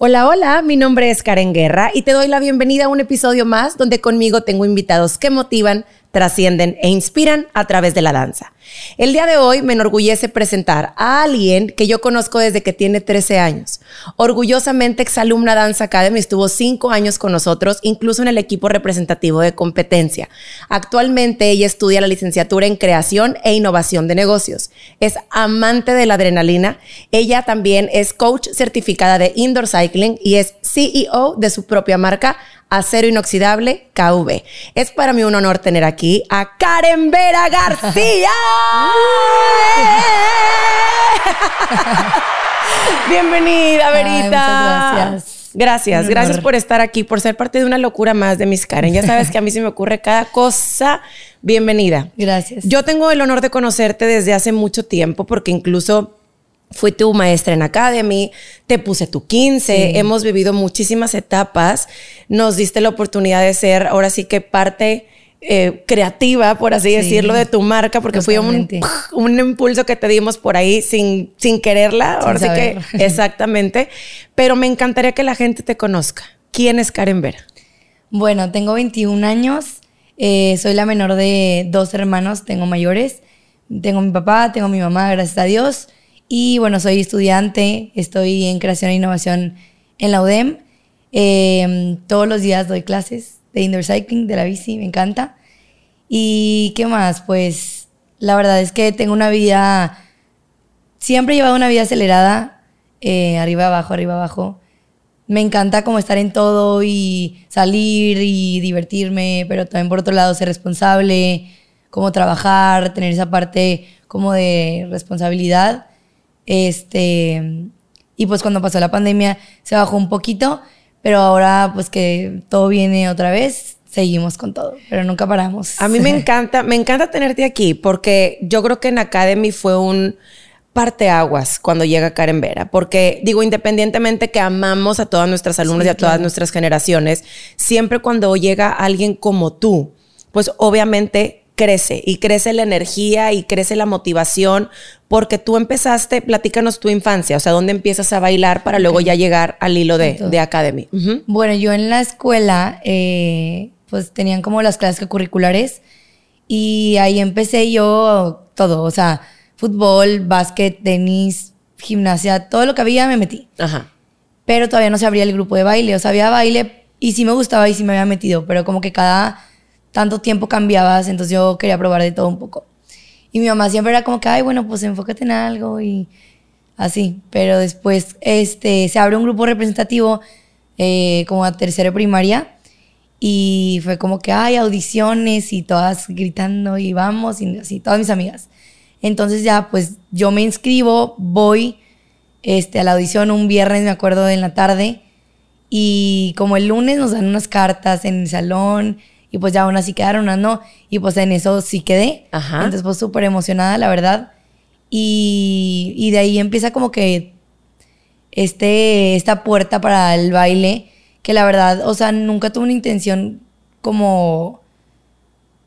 Hola, hola, mi nombre es Karen Guerra y te doy la bienvenida a un episodio más donde conmigo tengo invitados que motivan, trascienden e inspiran a través de la danza. El día de hoy me enorgullece presentar a alguien que yo conozco desde que tiene 13 años. Orgullosamente exalumna Dance Academy, estuvo 5 años con nosotros, incluso en el equipo representativo de competencia. Actualmente ella estudia la licenciatura en creación e innovación de negocios. Es amante de la adrenalina. Ella también es coach certificada de indoor cycling y es CEO de su propia marca Acero Inoxidable KV. Es para mí un honor tener aquí a Karen Vera García. Bienvenida, Verita. gracias. Gracias, gracias por estar aquí, por ser parte de una locura más de mis Karen. Ya sabes que a mí se me ocurre cada cosa. Bienvenida. Gracias. Yo tengo el honor de conocerte desde hace mucho tiempo porque incluso Fui tu maestra en Academy, te puse tu 15, hemos vivido muchísimas etapas, nos diste la oportunidad de ser ahora sí que parte eh, creativa, por así decirlo, de tu marca, porque fue un, un, impulso que te dimos por ahí sin, sin quererla, ahora sí que exactamente, pero me encantaría que la gente te conozca. ¿Quién es Karen Vera? Bueno, tengo 21 años, eh, soy la menor de dos hermanos, tengo mayores, tengo mi papá, tengo mi mamá, gracias a Dios. Y bueno, soy estudiante, estoy en creación e innovación en la UDEM. Em, todos los días doy clases de indoor cycling, de la bici, me encanta. ¿Y qué más? Pues la verdad es que tengo una vida, siempre he llevado una vida acelerada, eh, arriba, abajo, arriba, abajo. Me encanta como estar en todo y salir y divertirme, pero también por otro lado ser responsable, como trabajar, tener esa parte como de responsabilidad. Este, y pues cuando pasó la pandemia se bajó un poquito, pero ahora pues que todo viene otra vez, seguimos con todo, pero nunca paramos. A mí me encanta, me encanta tenerte aquí porque yo creo que en Academy fue un parteaguas cuando llega Karen Vera, porque digo, independientemente que amamos a todas nuestras alumnas y a todas nuestras generaciones, siempre cuando llega alguien como tú, pues obviamente crece y crece la energía y crece la motivación porque tú empezaste, platícanos tu infancia, o sea, ¿dónde empiezas a bailar para luego ya llegar al hilo de, de Academy? Bueno, yo en la escuela, eh, pues tenían como las clases curriculares y ahí empecé yo todo, o sea, fútbol, básquet, tenis, gimnasia, todo lo que había me metí. Ajá. Pero todavía no se abría el grupo de baile, o sea, había baile y sí me gustaba y sí me había metido, pero como que cada tanto tiempo cambiabas, entonces yo quería probar de todo un poco. Y mi mamá siempre era como que, ay, bueno, pues enfócate en algo y así. Pero después este, se abre un grupo representativo eh, como a tercera primaria y fue como que, hay audiciones y todas gritando y vamos y así, todas mis amigas. Entonces ya, pues yo me inscribo, voy este, a la audición un viernes, me acuerdo, en la tarde. Y como el lunes nos dan unas cartas en el salón y pues ya aún así quedaron unas no. Y pues en eso sí quedé. Ajá. Entonces pues súper emocionada, la verdad. Y, y, de ahí empieza como que este, esta puerta para el baile, que la verdad, o sea, nunca tuve una intención como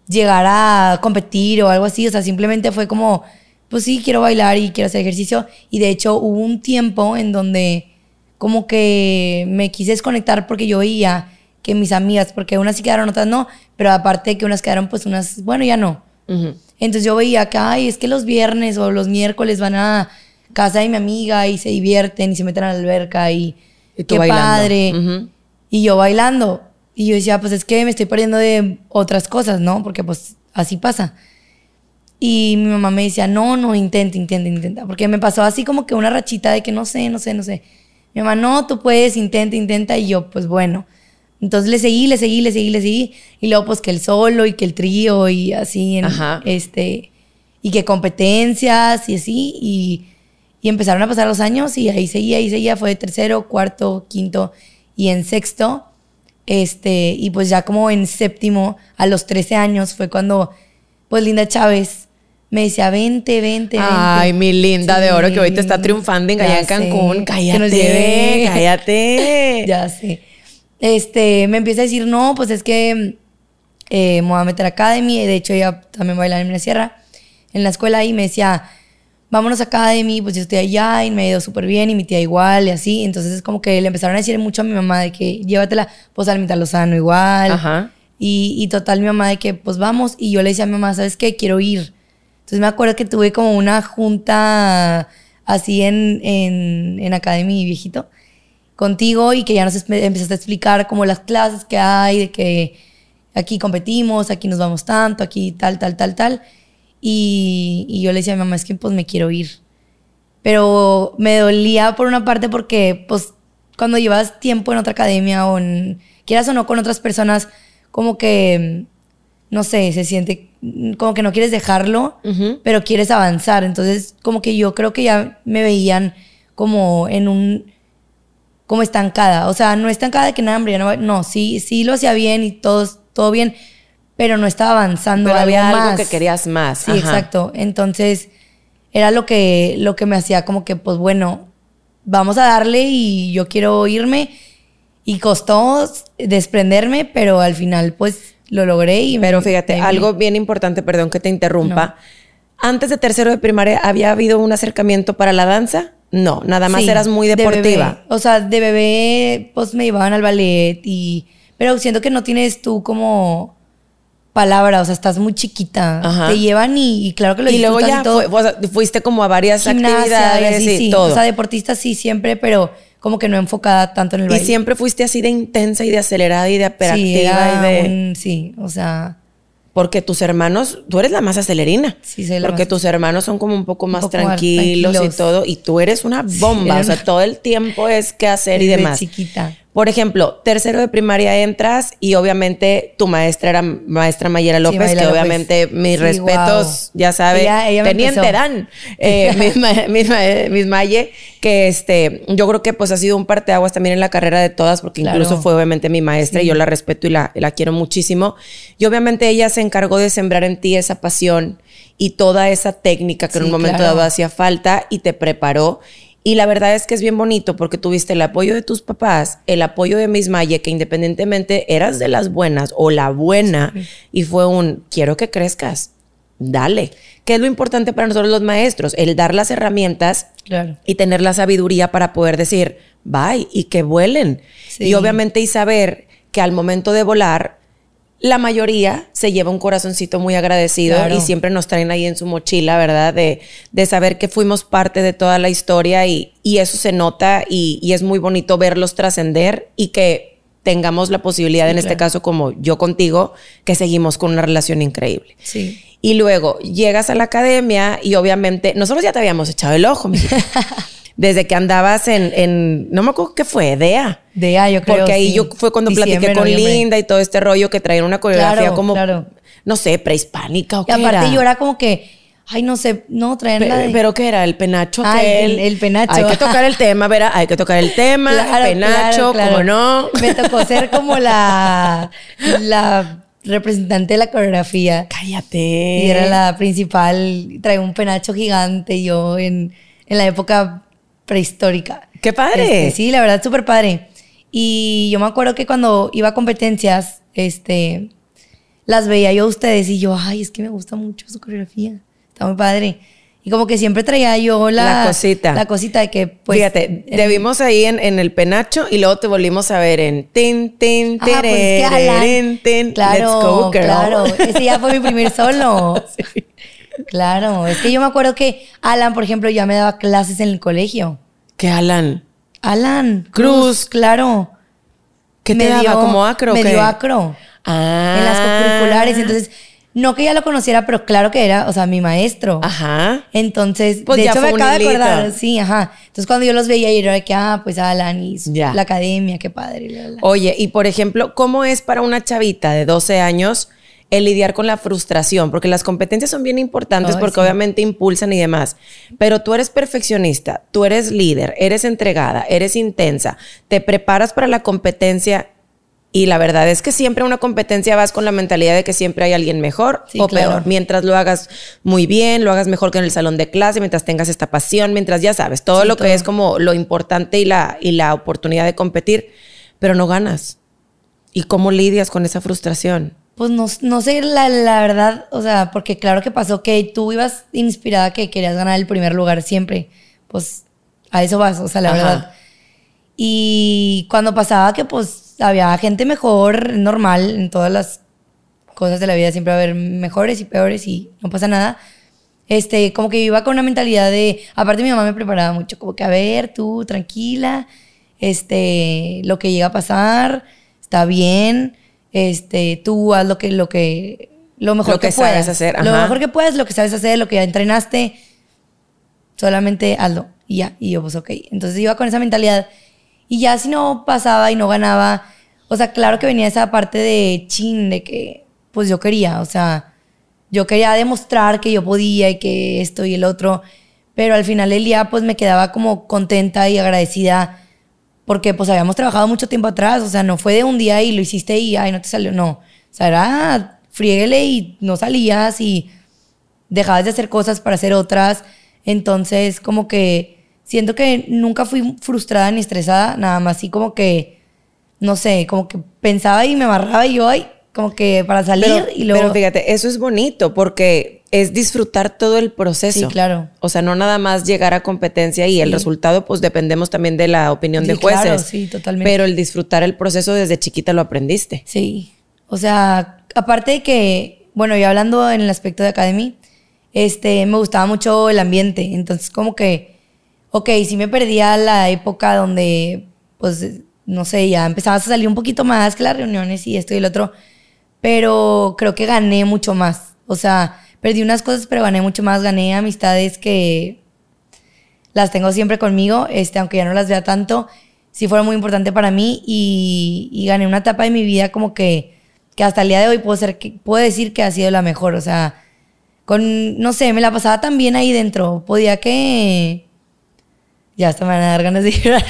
llegar a competir o algo así. O sea, simplemente fue como, pues sí, quiero bailar y quiero hacer ejercicio. Y de hecho hubo un tiempo en donde como que me quise desconectar porque yo veía que mis amigas, porque unas sí quedaron, otras no, pero aparte que unas quedaron, pues unas, bueno, ya no. Entonces yo veía que, ay, es que los viernes o los miércoles van a casa de mi amiga y se divierten y se meten a la alberca y, qué padre. Y yo bailando. Y yo decía, pues es que me estoy perdiendo de otras cosas, ¿no? Porque pues así pasa. Y mi mamá me decía, no, no, intenta, intenta, intenta. Porque me pasó así como que una rachita de que no sé, no sé, no sé. Mi mamá, no, tú puedes, intenta, intenta. Y yo, pues bueno. Entonces le seguí, le seguí, le seguí, le seguí. Y luego pues que el solo y que el trío y así. En, este Y que competencias y así. Y, y, empezaron a pasar los años y ahí seguía, ahí seguía. Fue de tercero, cuarto, quinto y en sexto. Este, y pues ya como en séptimo, a los 13 años, fue cuando pues Linda Chávez me decía, vente, vente, vente. Ay, mi linda de oro que hoy te está triunfando allá en Cancún. Cállate, que nos lleve. cállate. ya sé este, me empieza a decir, no, pues es que eh, me voy a meter a Academy. De hecho, ella también baila en la sierra, en la escuela, y me decía, vámonos a Academy, pues yo estoy allá y me ha ido súper bien y mi tía igual y así. Entonces es como que le empezaron a decir mucho a mi mamá de que llévatela, pues al mitad Lozano igual. Ajá. Y, y total mi mamá de que pues vamos y yo le decía a mi mamá, ¿sabes qué? Quiero ir. Entonces me acuerdo que tuve como una junta así en, en, en Academy viejito contigo y que ya nos empezaste a explicar como las clases que hay, de que aquí competimos, aquí nos vamos tanto, aquí tal, tal, tal, tal. Y, y yo le decía a mi mamá, es que pues me quiero ir. Pero me dolía por una parte porque pues cuando llevas tiempo en otra academia o en, quieras o no con otras personas, como que, no sé, se siente como que no quieres dejarlo, pero quieres avanzar. Entonces, como que yo creo que ya me veían como en un, como estancada. O sea, no estancada de que nada, hombre, no, no, sí, sí lo hacía bien y todo, todo bien, pero no estaba avanzando Pero había algo que querías más. Sí, Ajá. exacto. Entonces, era lo que, lo que me hacía como que, pues bueno, vamos a darle y yo quiero irme. Y costó desprenderme, pero al final, pues, lo logré. Y Pero me- fíjate, me- algo bien importante, perdón que te interrumpa. Antes de tercero de primaria, ¿había habido un acercamiento para la danza? No, nada más Sí, eras muy de deportiva. bebé. O sea, de bebé, pues me llevaban al ballet y... Pero siento que no tienes tú como palabra, o sea, estás muy chiquita. Ajá. Te llevan y, y claro que lo y luego ya todo. fue- o sea, fuiste como a varias Gimnasia y actividades así, y sí. todo. O sea, deportista sí siempre, pero como que no enfocada tanto en el y baile. siempre fuiste así de intensa y de acelerada y de sí, era y de... un- sí, o sea, Porque tus hermanos, tú eres la más acelerina. Sí, soy la Porque más- tus hermanos son como un poco más poco tranquilos, tranquilos. y todo. Y tú eres una bomba. o sea, una- todo el tiempo es qué hacer y demás. chiquita. Por ejemplo, tercero de primaria entras y obviamente tu maestra era maestra Mayela López, Mayela que López. obviamente mis Sí, respetos, guau. ya sabes, teniente empezó. Dan, eh, mis, ma- mis ma- mis Maye, que este, yo creo que pues ha sido un parteaguas también en la carrera de todas, porque Claro. incluso fue obviamente mi maestra y yo la respeto y la, la quiero muchísimo. Y obviamente ella se encargó de sembrar en ti esa pasión y toda esa técnica que en un momento claro. dado hacía falta y te preparó. Y la verdad es que es bien bonito porque tuviste el apoyo de tus papás, el apoyo de Miss Maye, que independientemente eras de las buenas o la buena, y fue un quiero que crezcas, dale. Que es lo importante para nosotros los maestros, el dar las herramientas Claro. y tener la sabiduría para poder decir bye y que vuelen. Sí. Y obviamente y saber que al momento de volar, la mayoría se lleva un corazoncito muy agradecido Claro. y siempre nos traen ahí en su mochila, ¿verdad? De, de saber que fuimos parte de toda la historia y, y eso se nota y, y es muy bonito verlos trascender y que tengamos la posibilidad, Sí, en este caso como yo contigo, que seguimos con una relación increíble. Sí. Y luego llegas a la academia y obviamente nosotros ya te habíamos echado el ojo. Desde que andabas en, en, no me acuerdo qué fue, DEA. De ah, yo creo. Porque ahí sí. yo fue cuando Diciembre, platiqué con noviembre. Linda y todo este rollo que traían una coreografía Claro, como, claro. no sé, prehispánica o Y qué aparte era. yo era como que, ay, no sé, no, traían la Pe- de... Pero ¿qué era? ¿El penacho? Aquel? el- el penacho. Hay que tocar el tema, ¿verdad? Hay que tocar el tema, Claro, el penacho, claro, claro. ¿cómo no? Me tocó ser como la, la representante de la coreografía. Cállate. Y era la principal, traía un penacho gigante yo en, en la época prehistórica. ¡Qué padre! Este, sí, la verdad, súper padre. Y yo me acuerdo que cuando iba a competencias, este, las veía yo a ustedes y yo, ay, es que me gusta mucho su coreografía. Está muy padre. Y como que siempre traía yo la, La cosita. La cosita de que, pues. Fíjate, en- te vimos ahí en, en el penacho y luego te volvimos a ver en tin, tin, Ah, pues tin, tin, Claro, let's go, girl. claro. Ese ya fue mi primer solo. Claro, es que yo me acuerdo que Alan, por ejemplo, ya me daba clases en el colegio. ¿Qué, Alan? Alan Cruz. claro. ¿Qué te Me daba? dio- ¿Como acro Me qué? dio acro Ah. en las curriculares. Entonces, no que ya lo conociera, pero claro que era, o sea, mi maestro. Ajá. Entonces, Pues de ya hecho, me acabo de acordar. Sí, ajá. Entonces, cuando yo los veía, yo era de que, ah, pues Alan y Ya. la academia, qué padre. la, la. Oye, y por ejemplo, ¿cómo es para una chavita de 12 años el lidiar con la frustración? Porque las competencias son bien importantes porque obviamente impulsan y demás. Pero tú eres perfeccionista, tú eres líder, eres entregada, eres intensa, te preparas para la competencia. Y la verdad es que siempre una competencia vas con la mentalidad de que siempre hay alguien mejor Sí, o claro. peor. Mientras lo hagas muy bien, lo hagas mejor que en el salón de clase, mientras tengas esta pasión, mientras ya sabes, todo Sí, lo todo. que es como lo importante y la, y la oportunidad de competir, pero no ganas. ¿Y cómo lidias con esa frustración? Pues no, no sé la, la verdad, o sea, porque claro que pasó que tú ibas inspirada que querías ganar el primer lugar siempre. Pues a eso vas, o sea, la Ajá. verdad. Y cuando pasaba que pues había gente mejor, normal, en todas las cosas de la vida siempre va a haber mejores y peores y no pasa nada. Este, como que yo iba con una mentalidad de, aparte mi mamá me preparaba mucho, como que a ver, tú tranquila, este, lo que llega a pasar, está bien, este, tú haz lo que, lo que, lo mejor Lo que puedas. sabes hacer, Lo ajá. mejor que puedas, lo que sabes hacer, lo que ya entrenaste, solamente hazlo y ya. Y yo, pues ok. Entonces iba con esa mentalidad. Y ya si no pasaba y no ganaba, o sea, claro que venía esa parte de chin, de que pues yo quería, o sea, yo quería demostrar que yo podía y que esto y el otro, pero al final del día pues me quedaba como contenta y agradecida porque pues habíamos trabajado mucho tiempo atrás, o sea, no fue de un día y lo hiciste y ay, no te salió, no, o sea, era friéguele y no salías y dejabas de hacer cosas para hacer otras. Entonces, como que siento que nunca fui frustrada ni estresada, nada más así como que, no sé, como que pensaba y me amarraba y yo, ay, como que para salir Pero, y luego... pero fíjate, eso es bonito porque es disfrutar todo el proceso. Sí, claro. O sea, no nada más llegar a competencia y el resultado, pues dependemos también de la opinión de Sí, claro, jueces. sí, totalmente. Pero el disfrutar el proceso desde chiquita lo aprendiste. Sí. O sea, aparte de que, bueno, ya hablando en el aspecto de Academy, este, me gustaba mucho el ambiente. Entonces, como que, ok, sí me perdía la época donde, pues, no sé, ya empezabas a salir un poquito más que las reuniones y esto y el otro. Pero creo que gané mucho más. O sea, perdí unas cosas, pero gané mucho más. Gané amistades que las tengo siempre conmigo, este, aunque ya no las vea tanto, sí fueron muy importantes para mí y, gané una etapa de mi vida como que, que hasta el día de hoy puedo, ser, puedo decir que ha sido la mejor. O sea, con, no sé, me la pasaba tan bien ahí dentro. Podía que... Ya hasta me van a dar ganas de llorar.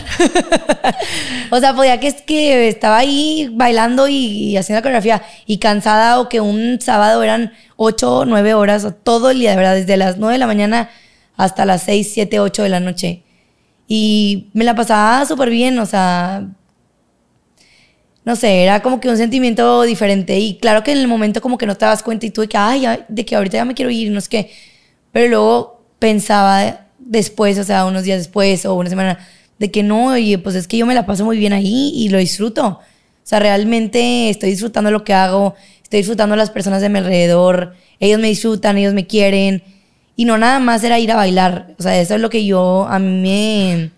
o sea, podía que que estaba ahí bailando y, y haciendo coreografía y cansada o que un sábado eran 8 o 9 horas o todo el día, de verdad, desde las 9 de la mañana hasta las 6, 7, 8 de la noche. Y me la pasaba súper bien, o sea, no sé, era como que un sentimiento diferente. Y claro que en el momento como que no te das cuenta y tú de que, ay, ya- de que ahorita ya me quiero ir, no es que. Pero luego pensaba después, o sea, unos días después o una semana, de que no, oye, pues es que yo me la paso muy bien ahí y lo disfruto. O sea, realmente estoy disfrutando lo que hago, estoy disfrutando las personas de mi alrededor, ellos me disfrutan, ellos me quieren. Y no nada más era ir a bailar. O sea, eso es lo que yo, a mí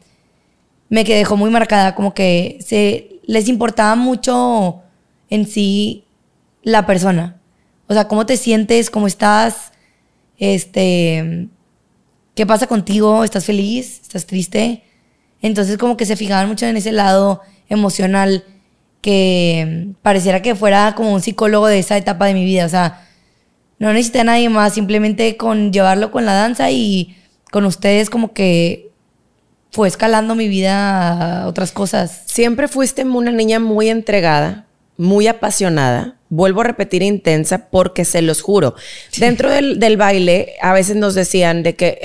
me, me muy marcada, como que se, les importaba mucho en sí la persona. O sea, cómo te sientes, cómo estás, este, qué pasa contigo, estás feliz, estás triste. Entonces como que se fijaban mucho en ese lado emocional que pareciera que fuera como un psicólogo de esa etapa de mi vida. O sea, no necesité a nadie más, simplemente con llevarlo con la danza y con ustedes como que fue escalando mi vida a otras cosas. Siempre fuiste una niña muy entregada, muy apasionada. Vuelvo a repetir intensa porque se los juro. Dentro del, del baile a veces nos decían de que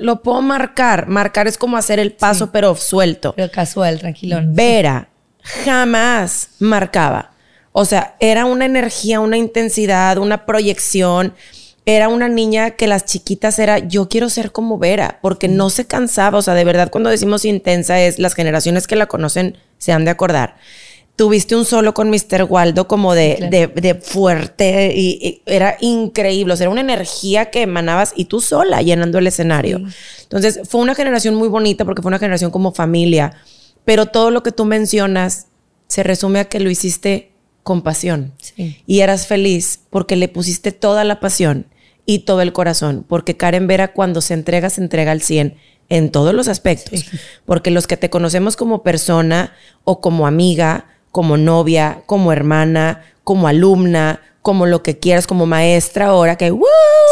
lo puedo marcar. Marcar es como hacer el paso pero suelto. Pero casual, tranquilón. Vera jamás marcaba. O sea, era una energía, una intensidad, una proyección. Era una niña que las chiquitas era, yo quiero ser como Vera, porque no se cansaba. O sea, de verdad, cuando decimos intensa es, las generaciones que la conocen se han de acordar. Tuviste un solo con Mr. Waldo como de, Claro. de, de fuerte y, y era increíble. O sea, era una energía que emanabas y tú sola llenando el escenario. Entonces, fue una generación muy bonita porque fue una generación como familia. Pero todo lo que tú mencionas se resume a que lo hiciste con pasión. Sí. Y eras feliz porque le pusiste toda la pasión y todo el corazón. Porque Karen Vera cuando se entrega, se entrega al 100 en todos los aspectos. Porque los que te conocemos como persona o como amiga, como novia, como hermana, como alumna, como lo que quieras, como maestra ahora, que ¡woo!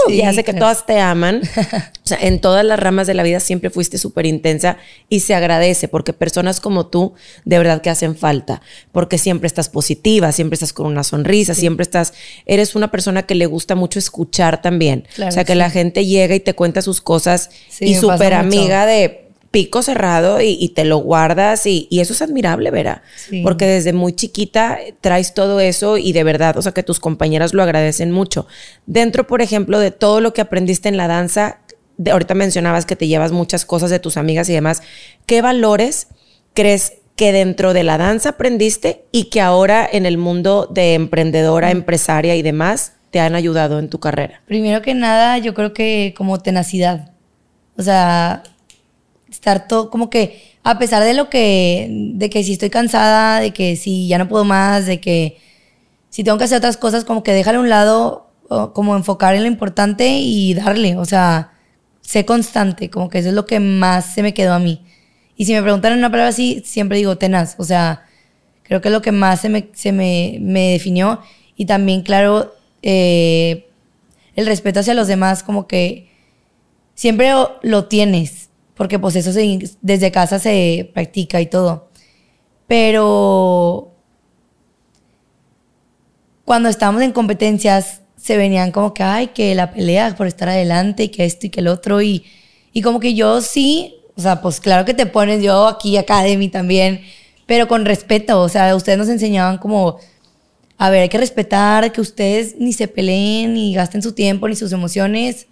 Sí, y hace que claro. todas te aman. O sea, en todas las ramas de la vida siempre fuiste súper intensa y se agradece porque personas como tú de verdad que hacen falta, porque siempre estás positiva, siempre estás con una sonrisa, siempre estás, eres una persona que le gusta mucho escuchar también. Claro, o sea, que sí. la gente llega y te cuenta sus cosas y súper amiga de pico cerrado y, te lo guardas y, eso es admirable, Vera. Porque desde muy chiquita traes todo eso y de verdad, o sea, que tus compañeras lo agradecen mucho. Dentro, por ejemplo, de todo lo que aprendiste en la danza, de, ahorita mencionabas que te llevas muchas cosas de tus amigas y demás, ¿qué valores crees que dentro de la danza aprendiste y que ahora en el mundo de emprendedora, empresaria y demás te han ayudado en tu carrera? Primero que nada, yo creo que como tenacidad. O sea, estar todo como que a pesar de lo que de que si estoy cansada, de que si ya no puedo más, de que si tengo que hacer otras cosas, como que déjale a un lado, como enfocar en lo importante y darle, o sea, sé constante, como que eso es lo que más se me quedó a mí. Y si me preguntan una palabra así, siempre digo tenaz, o sea, creo que es lo que más se me, se me, me definió y también, claro, eh, el respeto hacia los demás, como que siempre lo tienes, porque pues eso desde casa se practica y todo. Pero cuando estábamos en competencias se venían como que, ay, que la pelea por estar adelante y que esto y que el otro. Y, y como que yo sí, o sea, pues claro que te pones yo aquí, Academy también, pero con respeto. O sea, ustedes nos enseñaban como, a ver, hay que respetar, que ustedes ni se peleen, ni gasten su tiempo, ni sus emociones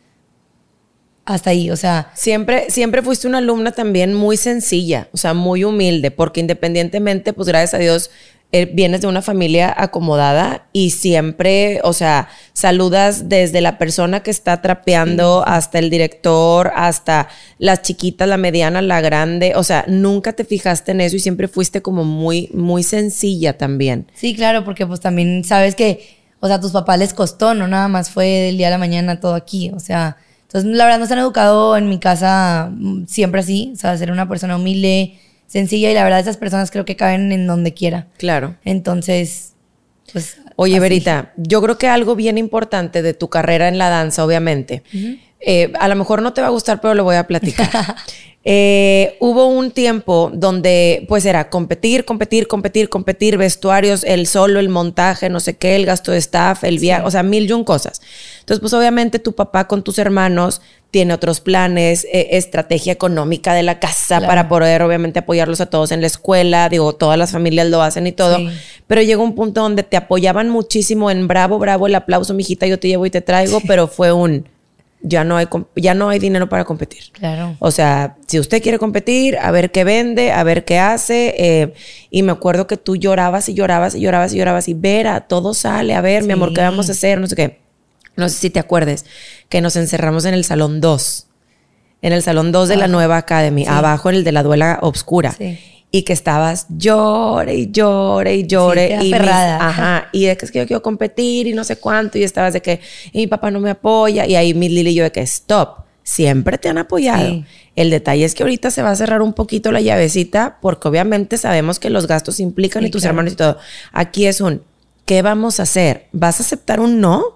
hasta ahí, o sea. Siempre, siempre fuiste una alumna también muy sencilla, o sea, muy humilde, porque independientemente, pues gracias a Dios, eh, vienes de una familia acomodada y siempre, o sea, saludas desde la persona que está trapeando hasta el director, hasta las chiquitas, la mediana, la grande, o sea, nunca te fijaste en eso y siempre fuiste como muy, muy sencilla también. Sí, claro, porque pues también sabes que, o sea, a tus papás les costó, no nada más fue del día a la mañana todo aquí, o sea entonces, la verdad, nos han educado en mi casa mm, siempre así, o sea, ser una persona humilde, sencilla y la verdad, esas personas creo que caben en donde quiera. Claro. Entonces, pues. Oye, Verita, yo creo que algo bien importante de tu carrera en la danza, obviamente, eh, a lo mejor no te va a gustar, pero lo voy a platicar. Eh, hubo un tiempo donde pues era competir, competir, competir, competir, vestuarios, el solo, el montaje, no sé qué, el gasto de staff, el viaje, o sea, mil y un cosas. Entonces, pues obviamente tu papá con tus hermanos tiene otros planes, eh, estrategia económica de la casa para poder obviamente apoyarlos a todos en la escuela, digo, todas las familias lo hacen y todo, pero llegó un punto donde te apoyaban muchísimo en bravo, bravo, el aplauso, mijita, yo te llevo y te traigo, pero fue un ya no hay ya no hay dinero para competir. Claro. O sea, si usted quiere competir, a ver qué vende, a ver qué hace. Eh, y me acuerdo que tú llorabas y llorabas y llorabas y llorabas y Vera, todo sale, a ver, mi amor, ¿qué vamos a hacer? No sé qué. No sé si te acuerdes que nos encerramos en el salón 2. En el salón 2 de la nueva Academy, abajo en el de la duela obscura. Sí y que estabas llore y llore y llore. y ajá. Y de que es que yo quiero competir y no sé cuánto. Y estabas de que mi papá no me apoya. Y ahí mi Lili y yo de que stop. Siempre te han apoyado. El detalle es que ahorita se va a cerrar un poquito la llavecita porque obviamente sabemos que los gastos implican y tus hermanos y todo. Aquí es un, ¿qué vamos a hacer? ¿Vas a aceptar un no?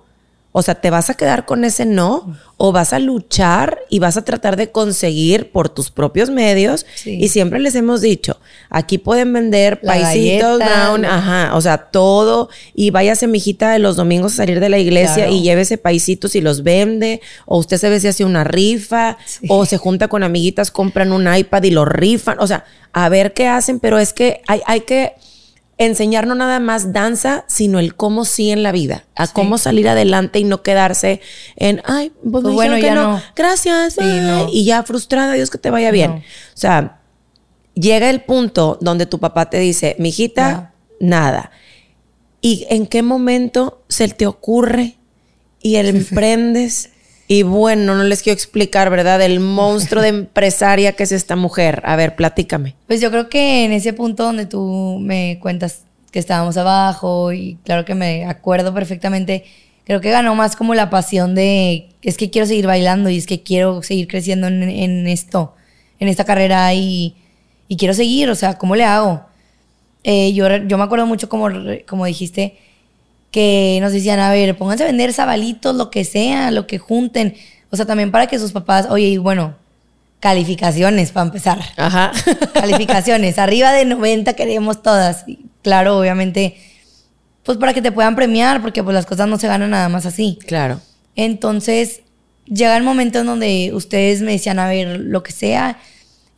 O sea, ¿te vas a quedar con ese no? ¿O vas a luchar y vas a tratar de conseguir por tus propios medios? Y siempre les hemos dicho, aquí pueden vender paisitos, brown, ajá, o sea, todo. Y váyase, mijita, de los domingos a salir de la iglesia y llévese paisitos y los vende. O usted se ve si hace una rifa. O se junta con amiguitas, compran un iPad y lo rifan. O sea, a ver qué hacen, pero es que hay, hay que enseñar no nada más danza, sino el cómo sí en la vida, a cómo salir adelante y no quedarse en, ay, pues, pues bueno, ya no. gracias, y ya frustrada, Dios que te vaya bien. O sea, llega el punto donde tu papá te dice, mijita, nada. ¿Y en qué momento se te ocurre y emprendes? Y bueno, no les quiero explicar, ¿verdad? El monstruo de empresaria que es esta mujer. A ver, platícame. Pues yo creo que en ese punto donde tú me cuentas que estábamos abajo y claro que me acuerdo perfectamente, creo que ganó más como la pasión de, es que quiero seguir bailando y es que quiero seguir creciendo en, esto, en esta carrera y, quiero seguir, o sea, ¿cómo le hago? Eh, yo, yo me acuerdo mucho como, como dijiste, que nos decían, a ver, pónganse a vender sabalitos, lo que sea, lo que junten. O sea, también para que sus papás, oye, y bueno, calificaciones para empezar. Ajá. calificaciones, arriba de 90 queremos todas. Y claro, obviamente, pues para que te puedan premiar, porque pues las cosas no se ganan nada más así. Claro. Entonces, llega el momento en donde ustedes me decían, a ver, lo que sea,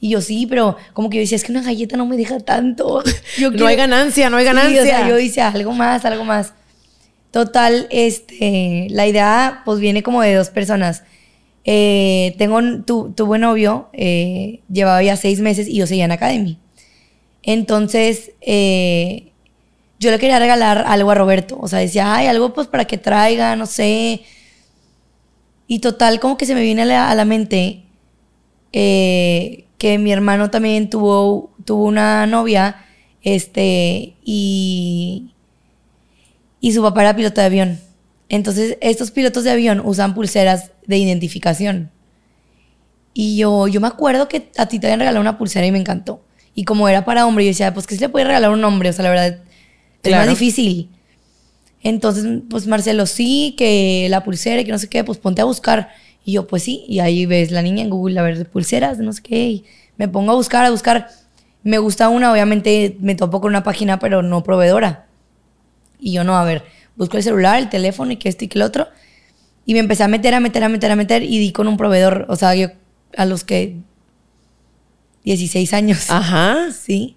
Y yo sí, pero como que yo decía, es que una galleta no me deja tanto. Yo no hay ganancia, no hay ganancia. Sí, o sea, yo decía, algo más, algo más. Total, este, la idea pues viene como de dos personas. Eh, tengo, tu, tuve novio, eh, llevaba ya seis meses y yo seguía en Academy. Entonces, eh, yo le quería regalar algo a Roberto. O sea, decía, ay, algo pues para que traiga, no sé. Y total, como que se me viene a la, mente eh, que mi hermano también tuvo, tuvo una novia, este, y, y su papá era piloto de avión. Entonces, estos pilotos de avión usan pulseras de identificación. Y yo, yo me acuerdo que a ti te habían regalado una pulsera y me encantó. Y como era para hombre, yo decía, pues que se le puede regalar un hombre. O sea, la verdad, es más difícil. Entonces, pues Marcelo, sí, que la pulsera, que no sé qué, pues ponte a buscar. Y yo, pues sí, y ahí ves la niña en Google, a ver, pulseras, no sé qué, y me pongo a buscar, a buscar. Me gusta una, obviamente me topo con una página, pero no proveedora. Y yo no, a ver, busco el celular, el teléfono y que esto y que el otro. Y me empecé a meter, a meter, a meter, a meter y di con un proveedor. O sea, yo a los que 16 años. Ajá. Sí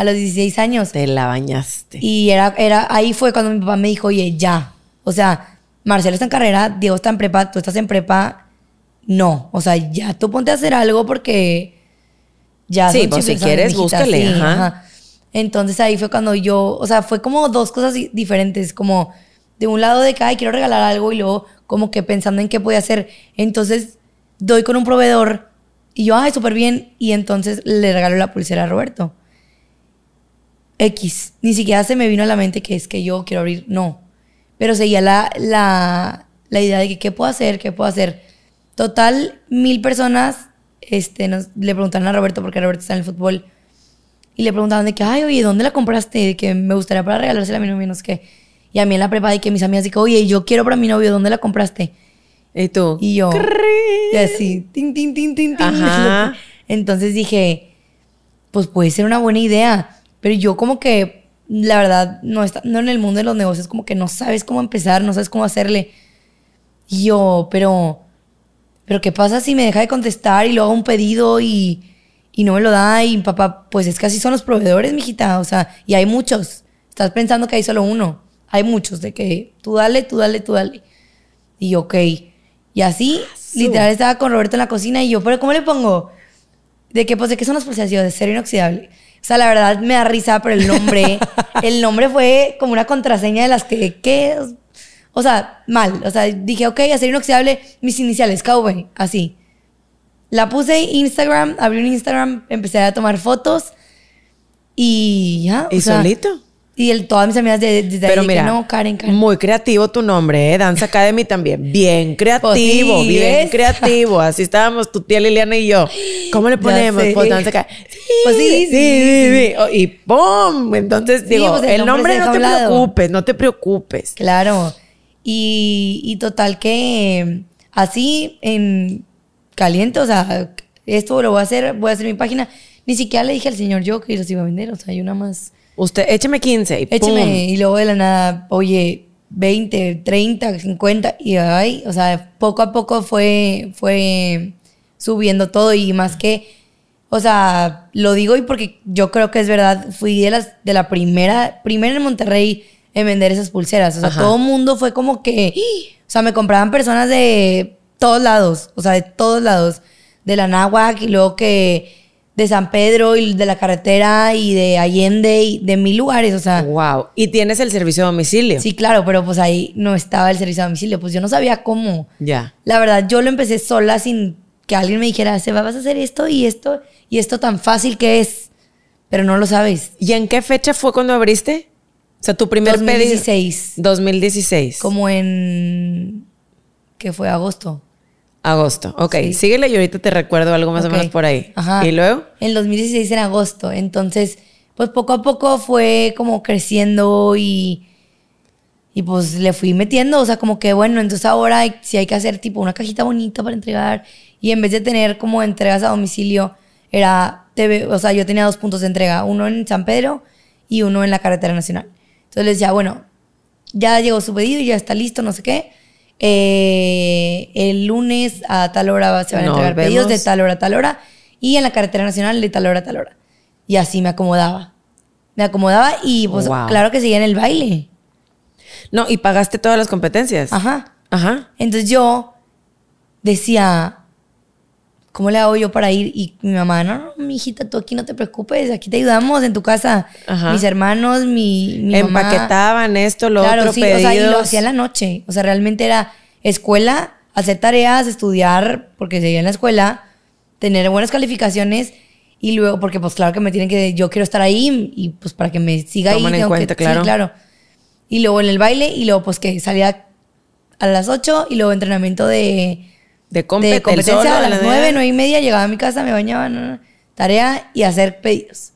a los 16 años. Te la bañaste. Y era, era, ahí fue cuando mi papá me dijo, oye, ya. O sea, Marcelo está en carrera, Diego está en prepa, tú estás en prepa. No, o sea, ya tú ponte a hacer algo porque ya. Sí, pues si quieres, búscale. ajá. Entonces ahí fue cuando yo, o sea, fue como dos cosas diferentes, como de un lado de que, ay, quiero regalar algo y luego como que pensando en qué podía hacer. Entonces doy con un proveedor y yo, ay, súper bien. Y entonces le regalo la pulsera a Roberto. X. Ni siquiera se me vino a la mente que es que yo quiero abrir. No. Pero seguía la, la, la idea de que qué puedo hacer, qué puedo hacer. Total, mil personas este, le preguntaron a Roberto, porque Roberto está en el fútbol, y le preguntaban de que, ay, oye, ¿dónde la compraste? De que me gustaría para regalársela a mi novio, no sé qué. Y a mí en la prepa, y que mis amigas, que, oye, yo quiero para mi novio, ¿dónde la compraste? ¿Y tú? Y yo. Y así, tin, tin, tin, tin, tin. Entonces dije, pues puede ser una buena idea. Pero yo como que, la verdad, no, está, no en el mundo de los negocios, como que no sabes cómo empezar, no sabes cómo hacerle. Y yo, pero, pero ¿qué pasa si me deja de contestar y luego hago un pedido y, y no me lo da? Y papá, pues es que así son los proveedores, mijita. O sea, y hay muchos. Estás pensando que hay solo uno. Hay muchos, de que tú dale, tú dale, tú dale. Y yo, ok. Y así, literal, estaba con Roberto en la cocina y yo, pero ¿cómo le pongo? De que, pues, de qué son las pulseras de cero inoxidable. O sea, la verdad me da risa, pero el nombre, el nombre fue como una contraseña de las que, ¿qué? O sea, mal. O sea, dije, ok, hacer inoxidable, mis iniciales, KV, así. La puse Instagram, abrí un Instagram, empecé a tomar fotos y ya. ¿Y solito? Y el, todas mis amigas de, de Pero mira, no, Karen, Karen. Muy creativo tu nombre, ¿eh? Dance Academy también. Bien creativo, pues bien creativo. Así estábamos tu tía Liliana y yo. ¿Cómo le ponemos? Pues Dance Academy. pues sí, sí, sí, oh, Y ¡pum! Entonces, digo, pues el, nombre, no te preocupes, no te preocupes. Claro. Y, y total que así en caliente, o sea, esto lo voy a hacer, voy a hacer mi página. Ni siquiera le dije al señor yo que los iba a vender, o sea, hay una más Usted, écheme 15 y Écheme. Y luego de la nada, oye, 20, 30, 50. Y ay, o sea, poco a poco fue, fue subiendo todo y más que, o sea, lo digo y porque yo creo que es verdad, fui de, las, de la primera, primera en Monterrey en vender esas pulseras. O sea, todo el mundo fue como que, o sea, me compraban personas de todos lados, o sea, de todos lados, de la náhuac y luego que de San Pedro y de la carretera y de Allende y de mil lugares, o sea. Wow. ¿Y tienes el servicio de domicilio? Sí, claro, pero pues ahí no estaba el servicio de domicilio, pues yo no sabía cómo. Ya. La verdad, yo lo empecé sola sin que alguien me dijera, se vas a hacer esto y esto y esto tan fácil que es, pero no lo sabes. ¿Y en qué fecha fue cuando abriste? O sea, tu primer 2016. 2016. Como en que fue agosto. Agosto, ok. Síguele y ahorita te recuerdo algo más o menos por ahí. Ajá. ¿Y luego? En 2016 en agosto. Entonces, pues poco a poco fue como creciendo y, y pues le fui metiendo. O sea, como que bueno, entonces ahora si hay que hacer tipo una cajita bonita para entregar. Y en vez de tener como entregas a domicilio, era, TV, o sea, yo tenía dos puntos de entrega. Uno en San Pedro y uno en la carretera nacional. Entonces les decía, bueno, ya llegó su pedido y ya está listo, no sé qué eh, el lunes a tal hora se van a entregar pedidos de tal hora a tal hora y en la carretera nacional de tal hora a tal hora. Y así me acomodaba. Me acomodaba y pues Wow. claro que seguía en el baile. No, y pagaste todas las competencias. Ajá. Ajá. Entonces yo decía, ¿cómo le hago yo para ir? Y mi mamá, no, no, mi hijita, tú aquí no te preocupes, aquí te ayudamos en tu casa. Ajá. Mis hermanos, mi, mi mamá. Empaquetaban esto, lo claro, otro, sí, o sea, y lo pedidos. hacía en la noche. O sea, realmente era escuela, hacer tareas, estudiar, porque seguía en la escuela, tener buenas calificaciones y luego, porque pues claro que me tienen que, yo quiero estar ahí y pues para que me siga Toman ahí. en cuenta, que, claro. Sí, claro. Y luego en el baile y luego pues que salía a las 8 y luego entrenamiento de, De, de compet- competencia solo, a la las 9, 9 y media, llegaba a mi casa, me bañaba, no, no, tarea y hacer pedidos.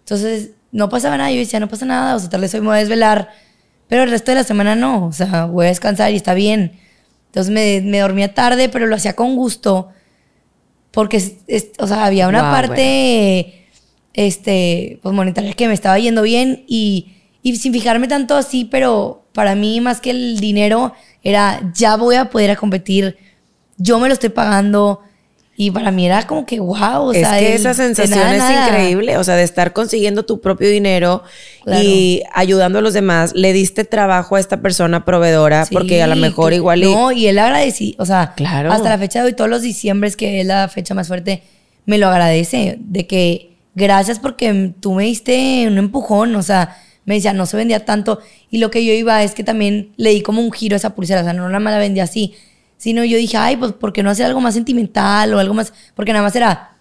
Entonces, no pasaba nada, yo decía, no pasa nada, o sea, tal vez hoy me voy a desvelar, pero el resto de la semana no, o sea, voy a descansar y está bien. Entonces me, me dormía tarde, pero lo hacía con gusto, porque, es- es- o sea, había una Guau, parte, este, pues monetaria que me estaba yendo bien y, y sin fijarme tanto así, pero para mí más que el dinero era, ya voy a poder a competir, yo me lo estoy pagando. Y para mí era como que wow, o es sea, que el- esa sensación nada, es nada. increíble, o sea, de estar consiguiendo tu propio dinero Claro. y ayudando a los demás. Le diste trabajo a esta persona proveedora Sí, porque a lo mejor que- igual y No, y él agradeci, o sea, Claro. hasta la fecha de hoy, todos los diciembres, que es la fecha más fuerte, me lo agradece. De que gracias porque tú me diste un empujón, o sea, me decía, no se vendía tanto. Y lo que yo iba es que también le di como un giro a esa pulsera, o sea, no nada más la vendía así, sino yo dije, ay, pues, ¿por qué no hacer algo más sentimental o algo más? Porque nada más era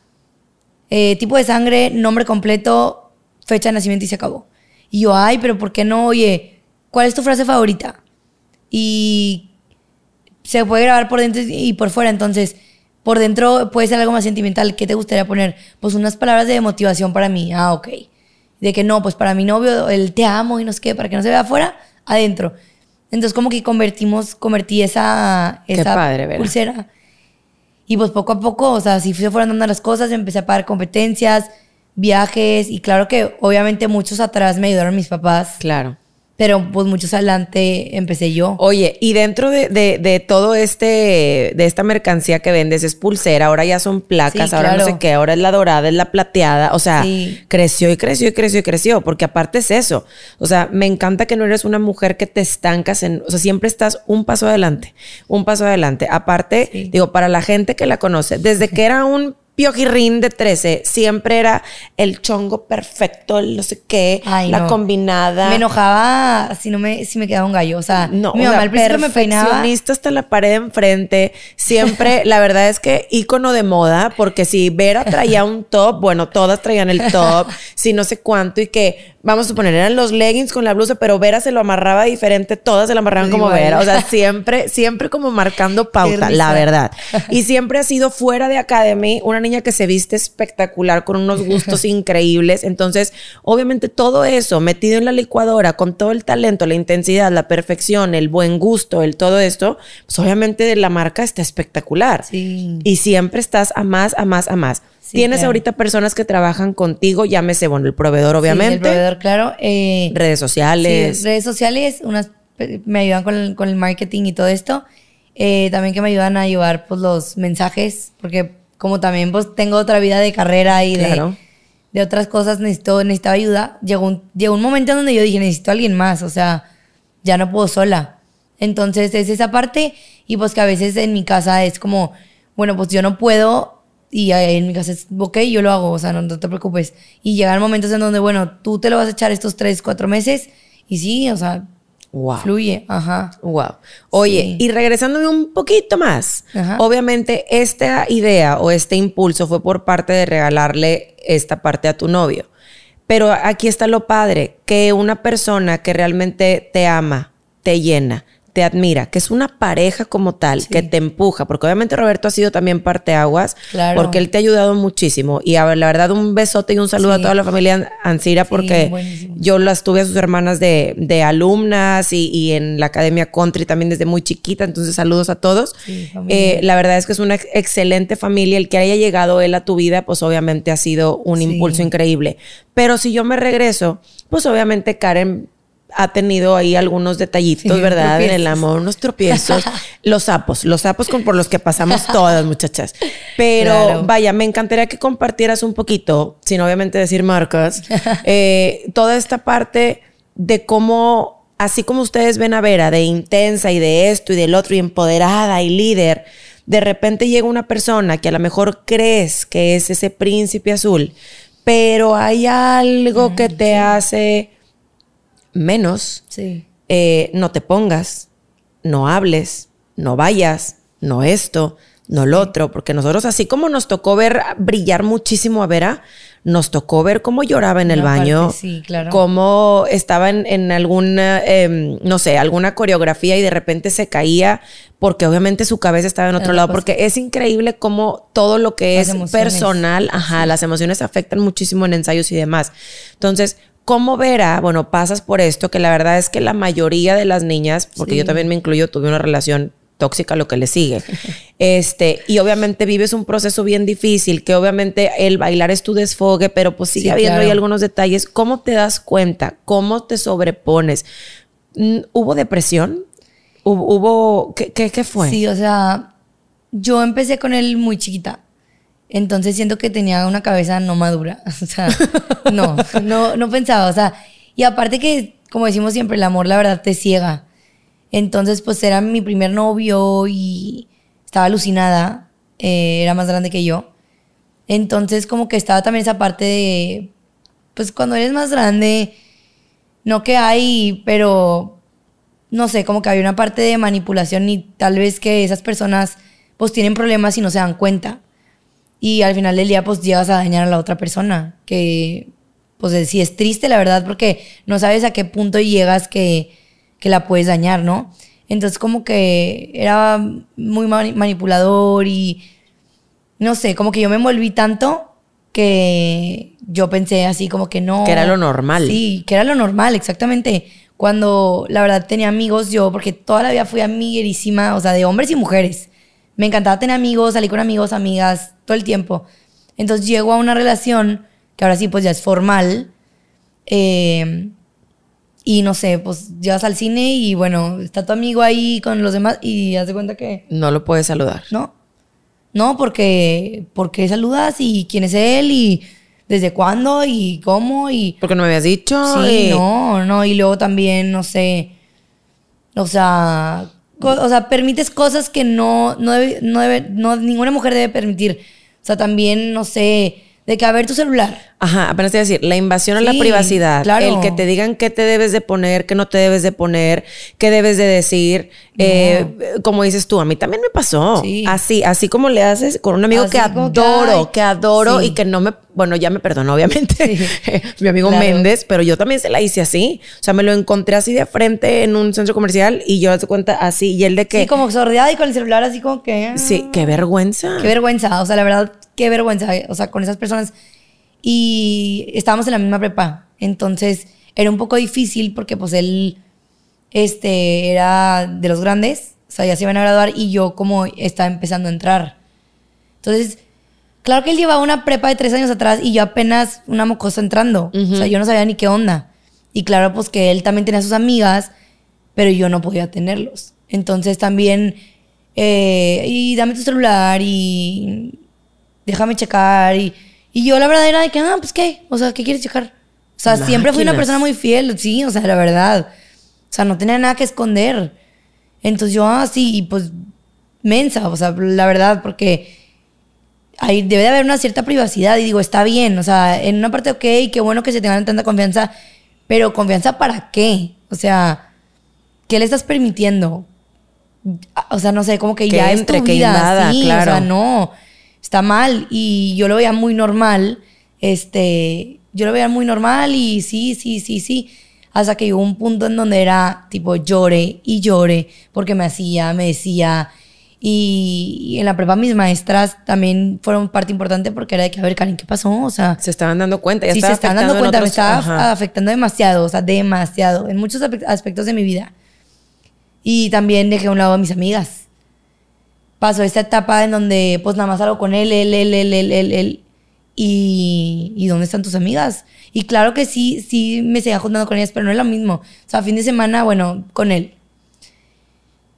eh, tipo de sangre, nombre completo, fecha de nacimiento y se acabó. Y yo, ay, pero ¿por qué no? Oye, ¿cuál es tu frase favorita? Y se puede grabar por dentro y por fuera, entonces por dentro puede ser algo más sentimental. ¿Qué te gustaría poner? Pues unas palabras de motivación para mí. Ah, ok. De que no, pues para mi novio, el te amo y no sé para que no se vea afuera, adentro. Entonces como que convertimos, convertí esa, esa padre, pulsera. Y pues poco a poco, o sea, así se fueron dando las cosas, empecé a pagar competencias, viajes y claro que obviamente muchos atrás me ayudaron mis papás, claro. Pero pues muchos adelante empecé yo. Oye, y dentro de, de- de todo este, de esta mercancía que vendes, es pulsera, ahora ya son placas, Sí, ahora no sé qué, ahora es la dorada, es la plateada, o sea, Sí. creció y creció y creció y creció, porque aparte es eso, o sea, me encanta que no eres una mujer que te estancas en, o sea, siempre estás un paso adelante, un paso adelante. Aparte, Sí. digo, para la gente que la conoce, desde que era un piojirrín de 13, siempre era el chongo perfecto, el no sé qué, Ay, la no. combinada. Me enojaba si no me, si me quedaba un gallo. O sea, No, mi mamá al principio me peinaba. hasta la pared de enfrente. Siempre, la verdad es que ícono de moda, porque si Vera traía un top, bueno, todas traían el top, si no sé cuánto, y que, vamos a suponer, eran los leggings con la blusa, pero Vera se lo amarraba diferente, todas se lo amarraban como Igual. Vera. O sea, siempre, siempre como marcando pauta, la verdad. Y siempre ha sido fuera de Academy una niña que se viste espectacular, con unos gustos increíbles. Entonces, obviamente todo eso metido en la licuadora, con todo el talento, la intensidad, la perfección, el buen gusto, el todo esto, pues obviamente la marca está espectacular. Sí. Y siempre estás a más, a más, a más. Sí, Tienes claro. ahorita personas que trabajan contigo, llámese, bueno, el proveedor, Sí, obviamente. el proveedor, claro. Eh, Redes sociales. Sí, redes sociales, unas pe- me ayudan con el, con el marketing y todo esto. Eh, también que me ayudan a llevar pues, los mensajes, porque como también pues tengo otra vida de carrera y Claro. de, de otras cosas, necesito, necesitaba ayuda. Llegó un, llegó un momento en donde yo dije, necesito a alguien más, o sea, ya no puedo sola. Entonces es esa parte y pues que a veces en mi casa es como, bueno, pues yo no puedo y en mi casa es, ok, yo lo hago, o sea, no, no te preocupes. Y llegan momentos en donde, bueno, tú te lo vas a echar estos tres, cuatro meses y sí, o sea, Wow. fluye, ajá. Wow. Oye, Sí. y regresándome un poquito más, Ajá. obviamente esta idea o este impulso fue por parte de regalarle esta parte a tu novio. Pero aquí está lo padre, que una persona que realmente te ama, te llena, te admira, que es una pareja como tal, Sí. que te empuja, porque obviamente Roberto ha sido también parte aguas, Claro. porque él te ha ayudado muchísimo. Y a la verdad, un besote y un saludo Sí. a toda la familia Ansira, porque yo las tuve a sus hermanas de, de alumnas y, y en la Academia Country también desde muy chiquita, entonces saludos a todos. Eh, la verdad es que es una ex- excelente familia. El que haya llegado él a tu vida, pues obviamente ha sido un impulso increíble. Pero si yo me regreso, pues obviamente Karen ha tenido ahí algunos detallitos, Sí, ¿verdad? En el amor, unos tropiezos. los sapos, los sapos con, por los que pasamos todas, muchachas. Pero Claro. vaya, me encantaría que compartieras un poquito, sin obviamente decir marcas, eh, toda esta parte de cómo, así como ustedes ven a Vera, de intensa y de esto y del otro, y empoderada y líder, de repente llega una persona que a lo mejor crees que es ese príncipe azul, pero hay algo que te hace menos, Sí. eh, no te pongas, no hables, no vayas, no esto, no lo otro, porque nosotros así como nos tocó ver brillar muchísimo a Vera, nos tocó ver cómo lloraba en el Una baño, parte, sí, claro. cómo estaba en, en alguna, em, no sé, alguna coreografía y de repente se caía porque obviamente su cabeza estaba en otro lado, porque es increíble cómo todo lo que Las es emociones. personal, ajá, las emociones afectan muchísimo en ensayos y demás. Entonces, ¿cómo Vera, bueno, pasas por esto, que la verdad es que la mayoría de las niñas, porque Sí. yo también me incluyo, tuve una relación tóxica lo que le sigue. Este, y obviamente vives un proceso bien difícil, que obviamente el bailar es tu desfogue, pero pues sigue Sí, habiendo ahí algunos detalles. ¿Cómo te das cuenta? ¿Cómo te sobrepones? Mm, ¿Hubo depresión? ¿Hubo, hubo- ¿qué, qué, qué fue? Sí, o sea, yo empecé con él muy chiquita. Entonces siento que tenía una cabeza no madura. O sea, no, no, no pensaba. O sea, y aparte que, como decimos siempre, el amor la verdad te ciega. Entonces, pues era mi primer novio y estaba alucinada. eh, era más grande que yo. Entonces, como que estaba también esa parte de, pues cuando eres más grande, no que hay, pero no sé, como que había una parte de manipulación y tal vez que esas personas pues tienen problemas y no se dan cuenta. Y al final del día pues llegas a dañar a la otra persona, que pues sí es triste la verdad porque no sabes a qué punto llegas que, que la puedes dañar, ¿no? Entonces como que era muy mani- manipulador y no sé, como que yo me envolví tanto que yo pensé así como que no. Que era lo normal. Sí, que era lo normal, exactamente. Cuando la verdad tenía amigos yo, porque toda la vida fui amiguerísima, o sea, de hombres y mujeres. Me encantaba tener amigos, salir con amigos, amigas, todo el tiempo. Entonces llego a una relación que ahora sí pues ya es formal. eh, y no sé, pues llegas al cine y bueno, está tu amigo ahí con los demás y haz de cuenta que No lo puedes saludar. no. No, porque, porque saludas y quién es él y desde cuándo y cómo y... Porque no me habías dicho. Sí, y- no, no. Y luego también, no sé, o sea, o sea, permites cosas que no, no debe, no debe, ninguna mujer debe permitir. O sea, también, no sé, de que a ver tu celular. Ajá, apenas te iba a decir, la invasión a la privacidad, claro. el que te digan qué te debes de poner, qué no te debes de poner, qué debes de decir, eh, como dices tú, a mí también me pasó, Sí. así, así como le haces con un amigo Así que adoro, que adoro sí. y que no me, bueno, ya me perdonó obviamente, Sí. mi amigo Claro. Méndez, pero yo también se la hice así, o sea, me lo encontré así de frente en un centro comercial y yo te cuenta así, y él de que, Sí, como sordeada y con el celular así como que... ah. sí, qué vergüenza. Qué vergüenza, o sea, la verdad, qué vergüenza, o sea, con esas personas. Y estábamos en la misma prepa, entonces era un poco difícil porque pues él este, era de los grandes, o sea, ya se iban a graduar y yo como estaba empezando a entrar. Entonces, claro que él llevaba una prepa de tres años atrás y yo apenas una mocosa entrando, o sea, yo no sabía ni qué onda. Y claro, pues que él también tenía sus amigas, pero yo no podía tenerlos. Entonces también, eh, y dame tu celular y déjame checar. Y, y yo la verdad era de que, ah, pues qué, o sea, ¿qué quieres checar? O sea, siempre fui una Máquinas. persona muy fiel, sí, o sea, la verdad. O sea, no tenía nada que esconder. Entonces yo, ah, sí, y pues mensa, o sea, la verdad, porque ahí debe de haber una cierta privacidad y digo, está bien, o sea, en una parte, ok, qué bueno que se tengan tanta confianza, pero confianza para qué? O sea, ¿qué le estás permitiendo? O sea, no sé, como que, Que ya entre, es tu que vida, invada, sí, claro. o sea, no, está mal y yo lo veía muy normal, este, yo lo veía muy normal y sí, sí, sí, sí, hasta que llegó un punto en donde era tipo llore y llore porque me hacía, me decía y, y en la prepa mis maestras también fueron parte importante porque era de que, a ver, Karen, ¿qué pasó? O sea, Se estaban dando cuenta, ya sí se estaba están dando cuenta, me otros- estaba ajá. afectando demasiado, o sea, demasiado, en muchos aspectos de mi vida. Y también dejé a un lado a mis amigas. Pasó esta etapa en donde pues nada más salgo con él, él, él, él, él, él, él. y, y ¿dónde están tus amigas? Y claro que sí, sí me seguía juntando con ellas, pero no es lo mismo. O sea, fin de semana, bueno, con él.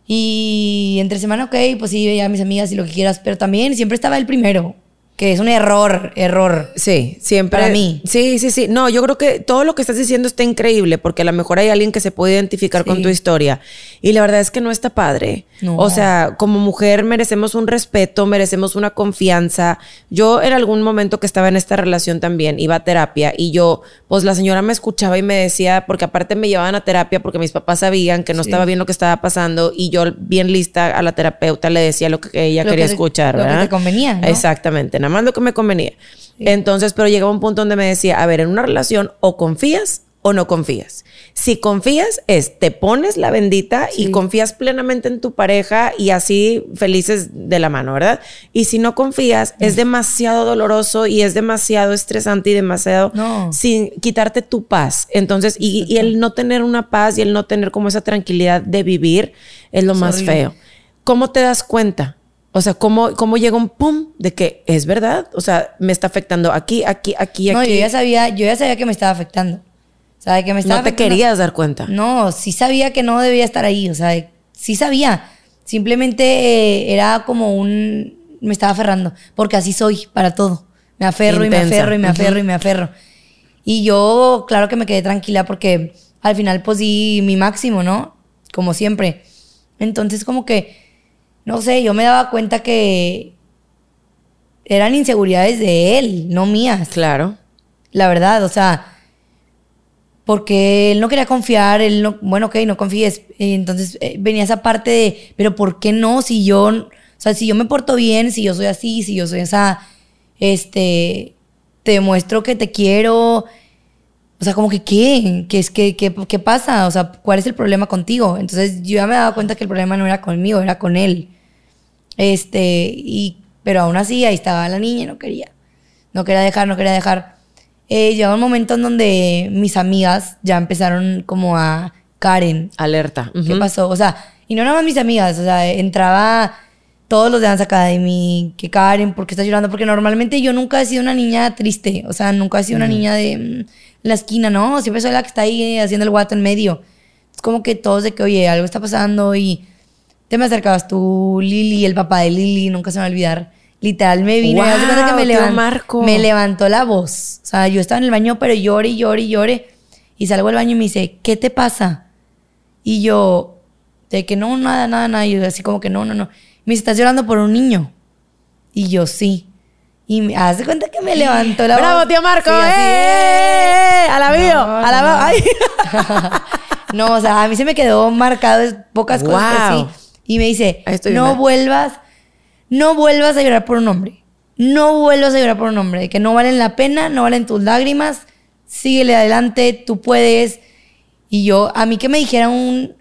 Y entre semana, ok, pues sí, veía a mis amigas y lo que quieras, pero también siempre estaba el primero que es un error, error. Sí, siempre. Para mí. Sí, sí, sí. No, yo creo que todo lo que estás diciendo está increíble porque a lo mejor hay alguien que se puede identificar con tu historia. Y la verdad es que no está padre. O sea, como mujer merecemos un respeto, merecemos una confianza. Yo en algún momento que estaba en esta relación también iba a terapia y yo, pues la señora me escuchaba y me decía, porque aparte me llevaban a terapia porque mis papás sabían que no estaba bien lo que estaba pasando y yo bien lista a la terapeuta le decía lo que ella quería escuchar. Lo que te convenía. ¿no? Exactamente más lo que me convenía. Entonces, pero llegaba un punto donde me decía, a ver, en una relación o confías o no confías. Si confías es, te pones la bendita y confías plenamente en tu pareja y así felices de la mano, ¿verdad? Y si no confías, es demasiado doloroso y es demasiado estresante y demasiado sin quitarte tu paz. Entonces, y, el no tener una paz y el no tener como esa tranquilidad de vivir es lo más feo. ¿Cómo te das cuenta? O sea, ¿cómo, ¿cómo llega un pum de que es verdad? O sea, me está afectando aquí, aquí, aquí, aquí. No, yo ya sabía, yo ya sabía que me estaba afectando. O sea, que me estaba No te querías dar cuenta. No, sí sabía que no debía estar ahí. O sea, sí sabía. Simplemente eh, era como un. Me estaba aferrando. Porque así soy para todo. Me aferro y me aferro y me aferro y me aferro. Y yo, claro que me quedé tranquila porque al final, pues di mi máximo, ¿no? Como siempre. Entonces, como que no sé, yo me daba cuenta que eran inseguridades de él, no mías. Claro. La verdad, o sea, porque él no quería confiar, él no, bueno, ok, no confíes. Entonces eh, venía esa parte de, pero ¿por qué no? Si yo, o sea, si yo me porto bien, si yo soy así, si yo soy esa, este, te demuestro que te quiero. O sea, como que, ¿qué? ¿Qué, es, qué, qué, qué pasa? O sea, ¿cuál es el problema contigo? Entonces yo ya me daba cuenta que el problema no era conmigo, era con él. Este, y, pero aún así ahí estaba la niña, no quería. No quería dejar, no quería dejar. Eh, llegó un momento en donde mis amigas ya empezaron como a Karen. Alerta. ¿Qué pasó? O sea, y no nada más mis amigas, o sea, entraba todos los de Dance Academy, que Karen, ¿por qué estás llorando? Porque normalmente yo nunca he sido una niña triste, o sea, nunca he sido una niña de mm, la esquina, ¿no? Siempre soy la que está ahí haciendo el guato en medio. Es como que todos de que, oye, algo está pasando y te me acercabas tú, Lili, el papá de Lili, nunca se me va a olvidar. Literal, me vino y que me, levantó, me levantó la voz. O sea, yo estaba en el baño, pero lloré, lloré, lloré. Y salgo del baño y me dice, ¿qué te pasa? Y yo, de que no, nada, nada, nada. Y yo así como que no, no, no. Me dice, ¿estás llorando por un niño? Y yo, sí. Y me hace cuenta que me levantó la voz. ¡Bravo, tío Marco! ¡Eh! ¡A la bio! ¡A la no, o sea, a mí se me quedó marcado pocas cosas así. Y me dice, no vuelvas, no vuelvas a llorar por un hombre. No vuelvas a llorar por un hombre. Que no valen la pena, no valen tus lágrimas. Síguele adelante, tú puedes. Y yo, a mí que me dijera un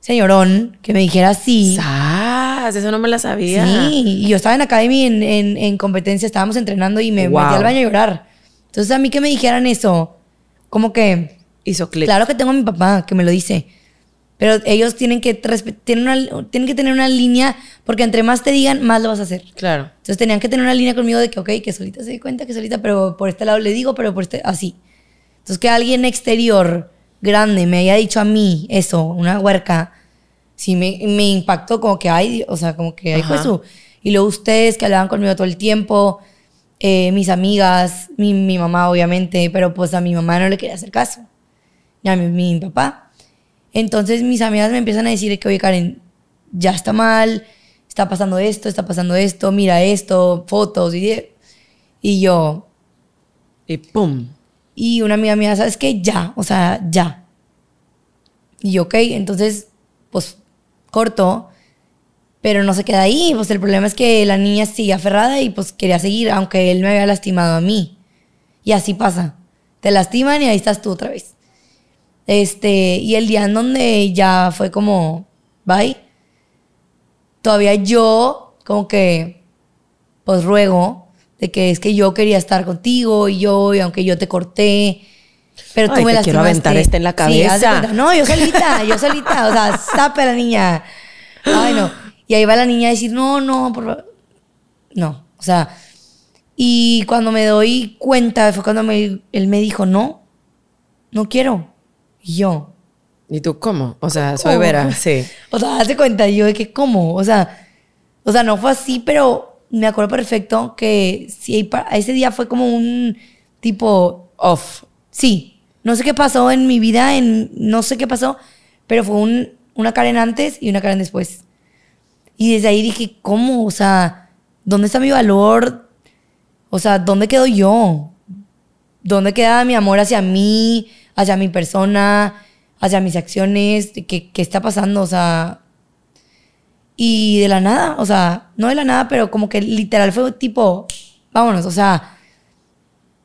señorón, que me dijera así. ¡Ah! Eso no me la sabía. Sí, y yo estaba en Academy en, en, competencia, estábamos entrenando y me metí al baño a llorar. Entonces, a mí que me dijeran eso, como que. Hizo clic. Claro que tengo a mi papá que me lo dice. Pero ellos tienen que, tienen, una, tienen que tener una línea, porque entre más te digan, más lo vas a hacer. Claro. Entonces tenían que tener una línea conmigo de que, ok, que solita se dé cuenta, que solita, pero por este lado le digo, pero por este, así. Entonces que alguien exterior, grande, me haya dicho a mí eso, una huerca, sí me, me impactó como que hay, o sea, como que hay pues su... Y luego ustedes que hablaban conmigo todo el tiempo, eh, mis amigas, mi, mi, mamá obviamente, pero pues a mi mamá no le quería hacer caso. Y a mi, mi papá. Entonces mis amigas me empiezan a decir que, oye, Karen, ya está mal, está pasando esto, está pasando esto, mira esto, fotos y, y yo... Y pum. Y una amiga mía, ¿sabes qué? Ya, o sea, ya. Y yo, ok, entonces, pues corto, pero no se queda ahí. Pues el problema es que la niña sigue aferrada y pues quería seguir, aunque él me había lastimado a mí. Y así pasa. Te lastiman y ahí estás tú otra vez. Este, y el día en donde ya fue como, bye, todavía yo como que, pues ruego de que es que yo quería estar contigo y yo, y aunque yo te corté, pero tú me te quiero aventar este en la cabeza. no, yo solita, yo solita, o sea, sape la niña. Ay, no. Y ahí va la niña a decir, no, no, por. No, o sea, Y cuando me doy cuenta, fue cuando me- él me dijo, no, no quiero. Yo, ¿Y tú cómo? O sea, soy. Vera, sí. o sea, hazte cuenta, yo de que, ¿cómo? O sea, o sea, no fue así, pero me acuerdo perfecto que sí, ese día fue como un tipo, Off. sí, no sé qué pasó en mi vida, en, no sé qué pasó, pero fue un, una Karen antes y una Karen después. Y desde ahí dije, ¿cómo? O sea, ¿dónde está mi valor? O sea, ¿dónde quedo yo? ¿Dónde queda mi amor hacia mí, hacia mi persona, hacia mis acciones? ¿Qué, qué está pasando? O sea, y de la nada, o sea, no de la nada, pero como que literal fue tipo, vámonos, o sea,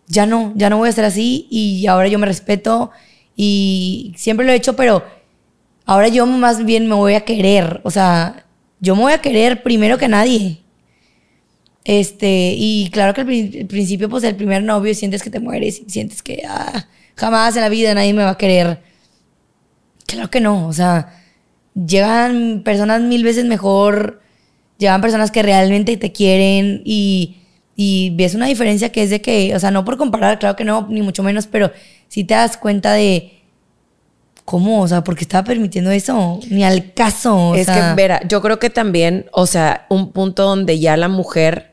ya no, ya no voy a ser así y ahora yo me respeto y siempre lo he hecho, pero ahora yo más bien me voy a querer, o sea, yo me voy a querer primero que nadie. Este, y claro que al pri- al principio, pues el primer novio sientes que te mueres sientes que ah, jamás en la vida nadie me va a querer. Claro que no, o sea, llegan personas mil veces mejor, llegan personas que realmente te quieren y, y ves una diferencia que es de que, o sea, no por comparar, claro que no, ni mucho menos, pero si te das cuenta de cómo, o sea, porque estaba permitiendo eso, ni al caso. o es sea, que, Vera, yo creo que también, o sea, un punto donde ya la mujer,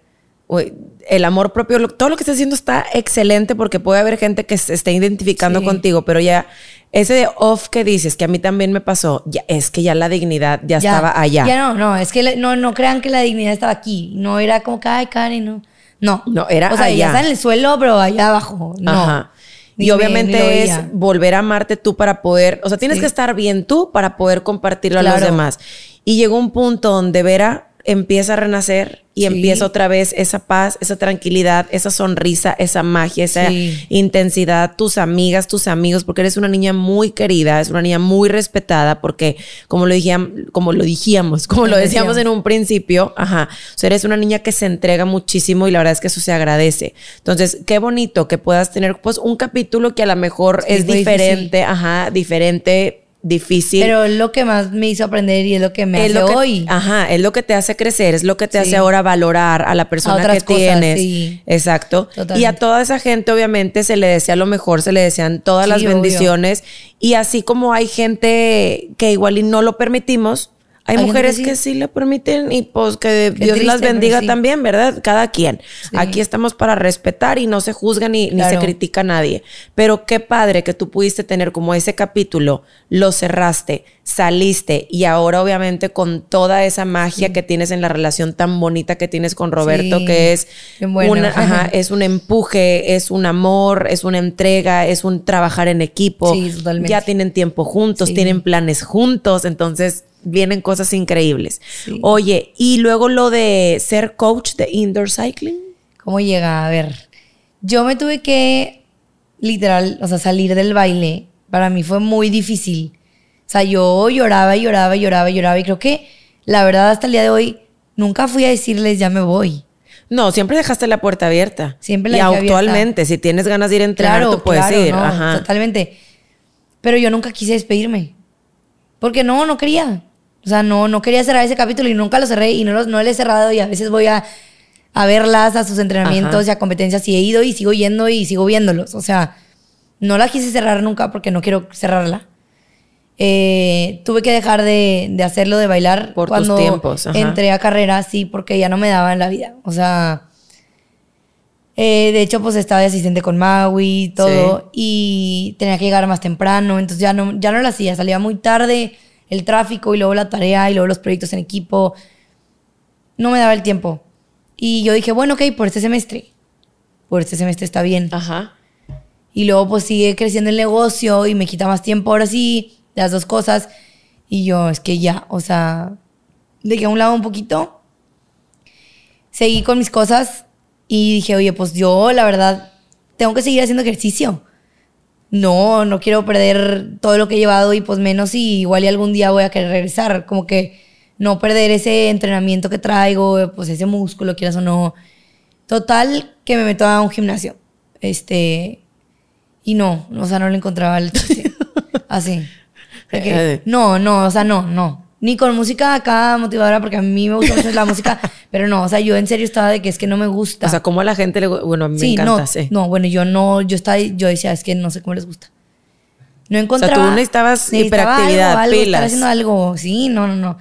el amor propio, lo- todo lo que está haciendo está excelente porque puede haber gente que se esté identificando Sí. contigo, pero ya ese de off que dices, que a mí también me pasó, ya es que ya la dignidad ya, estaba allá. Ya no, no, es que no, no crean que la dignidad estaba aquí. No era como que, ay, Karen, no. No. No, era O sea, allá. ya está en el suelo, pero allá abajo. No. Ajá. Ni Y me- obviamente es volver a amarte tú para poder, o sea, tienes Sí. que estar bien tú para poder compartirlo a los demás. Y llegó un punto donde Vera empieza a renacer y Sí. empieza otra vez esa paz, esa tranquilidad, esa sonrisa, esa magia, esa Sí. intensidad, tus amigas, tus amigos, porque eres una niña muy querida, es una niña muy respetada, porque como lo dijíamos, como lo dijimos, como lo decíamos en un principio, ajá, o sea, eres una niña que se entrega muchísimo y la verdad es que eso se agradece. Entonces, qué bonito que puedas tener pues un capítulo que a lo mejor Sí, es diferente, ajá, diferente, difícil. Pero es lo que más me hizo aprender y es lo que me es hace lo que, hoy. Ajá, es lo que te hace crecer, es lo que te Sí. hace ahora valorar a la persona que cosas, tienes. sí. Exacto. Y a toda esa gente, obviamente, se le desea lo mejor, se le desean todas Sí, las obvio. bendiciones. Y así como hay gente que igual y no lo permitimos, hay, mujeres que que sí. lo permiten y pues que Qué Dios las triste, bendiga sí. también, ¿verdad? Cada quien. Sí. Aquí estamos para respetar y no se juzga ni, ni se critica a nadie. Pero qué padre que tú pudiste tener como ese capítulo, lo cerraste, saliste y ahora obviamente con toda esa magia que tienes en la relación tan bonita que tienes con Roberto, que es, bueno. una- ajá, es un empuje, es un amor, es una entrega, es un trabajar en equipo. Sí, totalmente. Ya tienen tiempo juntos, tienen planes juntos, entonces vienen cosas increíbles. Sí. Oye, y luego lo de ser coach de indoor cycling. ¿Cómo llega? A ver, yo me tuve que, literal, o sea, salir del baile. Para mí fue muy difícil. O sea, yo lloraba y lloraba y lloraba y lloraba. Y creo que, la verdad, hasta el día de hoy, nunca fui a decirles, ya me voy. No, siempre dejaste la puerta abierta. Siempre la Y abierta. actualmente, si tienes ganas de ir a entrenar, tú puedes claro, ir. no, Ajá. Totalmente. Pero yo nunca quise despedirme. Porque no, no quería. O sea, no, no quería cerrar ese capítulo y nunca lo cerré y no, lo- no lo he cerrado y a veces voy a, a verlas, a sus entrenamientos Ajá. y a competencias y he ido y sigo yendo y sigo viéndolos. O sea, no la quise cerrar nunca porque no quiero cerrarla. Eh, tuve que dejar de, de hacerlo, de bailar. Por tus cuando tiempos, ajá. entré a carrera, sí, porque ya no me daba en la vida. O sea, eh, de hecho, pues estaba de asistente con Maui y todo. Y tenía que llegar más temprano. Entonces ya no, ya no lo hacía. Salía muy tarde, el tráfico y luego la tarea y luego los proyectos en equipo. No me daba el tiempo. Y yo dije, bueno, ok, por este semestre. Por este semestre está bien. Ajá. Y luego pues sigue creciendo el negocio y me quita más tiempo ahora sí, las dos cosas. Y yo, es que ya, o sea, dejé a un lado un poquito. Seguí con mis cosas y dije, oye, pues yo la verdad tengo que seguir haciendo ejercicio. No, no quiero perder todo lo que he llevado y pues menos y igual y algún día voy a querer regresar. Como que no perder ese entrenamiento que traigo, pues ese músculo, quieras o no. Total, que me meto a un gimnasio. Este. Y no, o sea, no le encontraba el. Así. De que, Eh. no, no, o sea, no, no. Ni con música acá motivadora, porque a mí me gusta mucho la música, pero no, o sea, yo en serio estaba de que es que no me gusta. O sea, como a la gente le Bueno, a mí me encanta, no, sí. no, bueno, yo no, yo estaba, yo decía, es que no sé cómo les gusta. No encontraba. tú necesitabas necesitaba hiperactividad, algo, algo, pilas. haciendo algo, sí, no, no, no.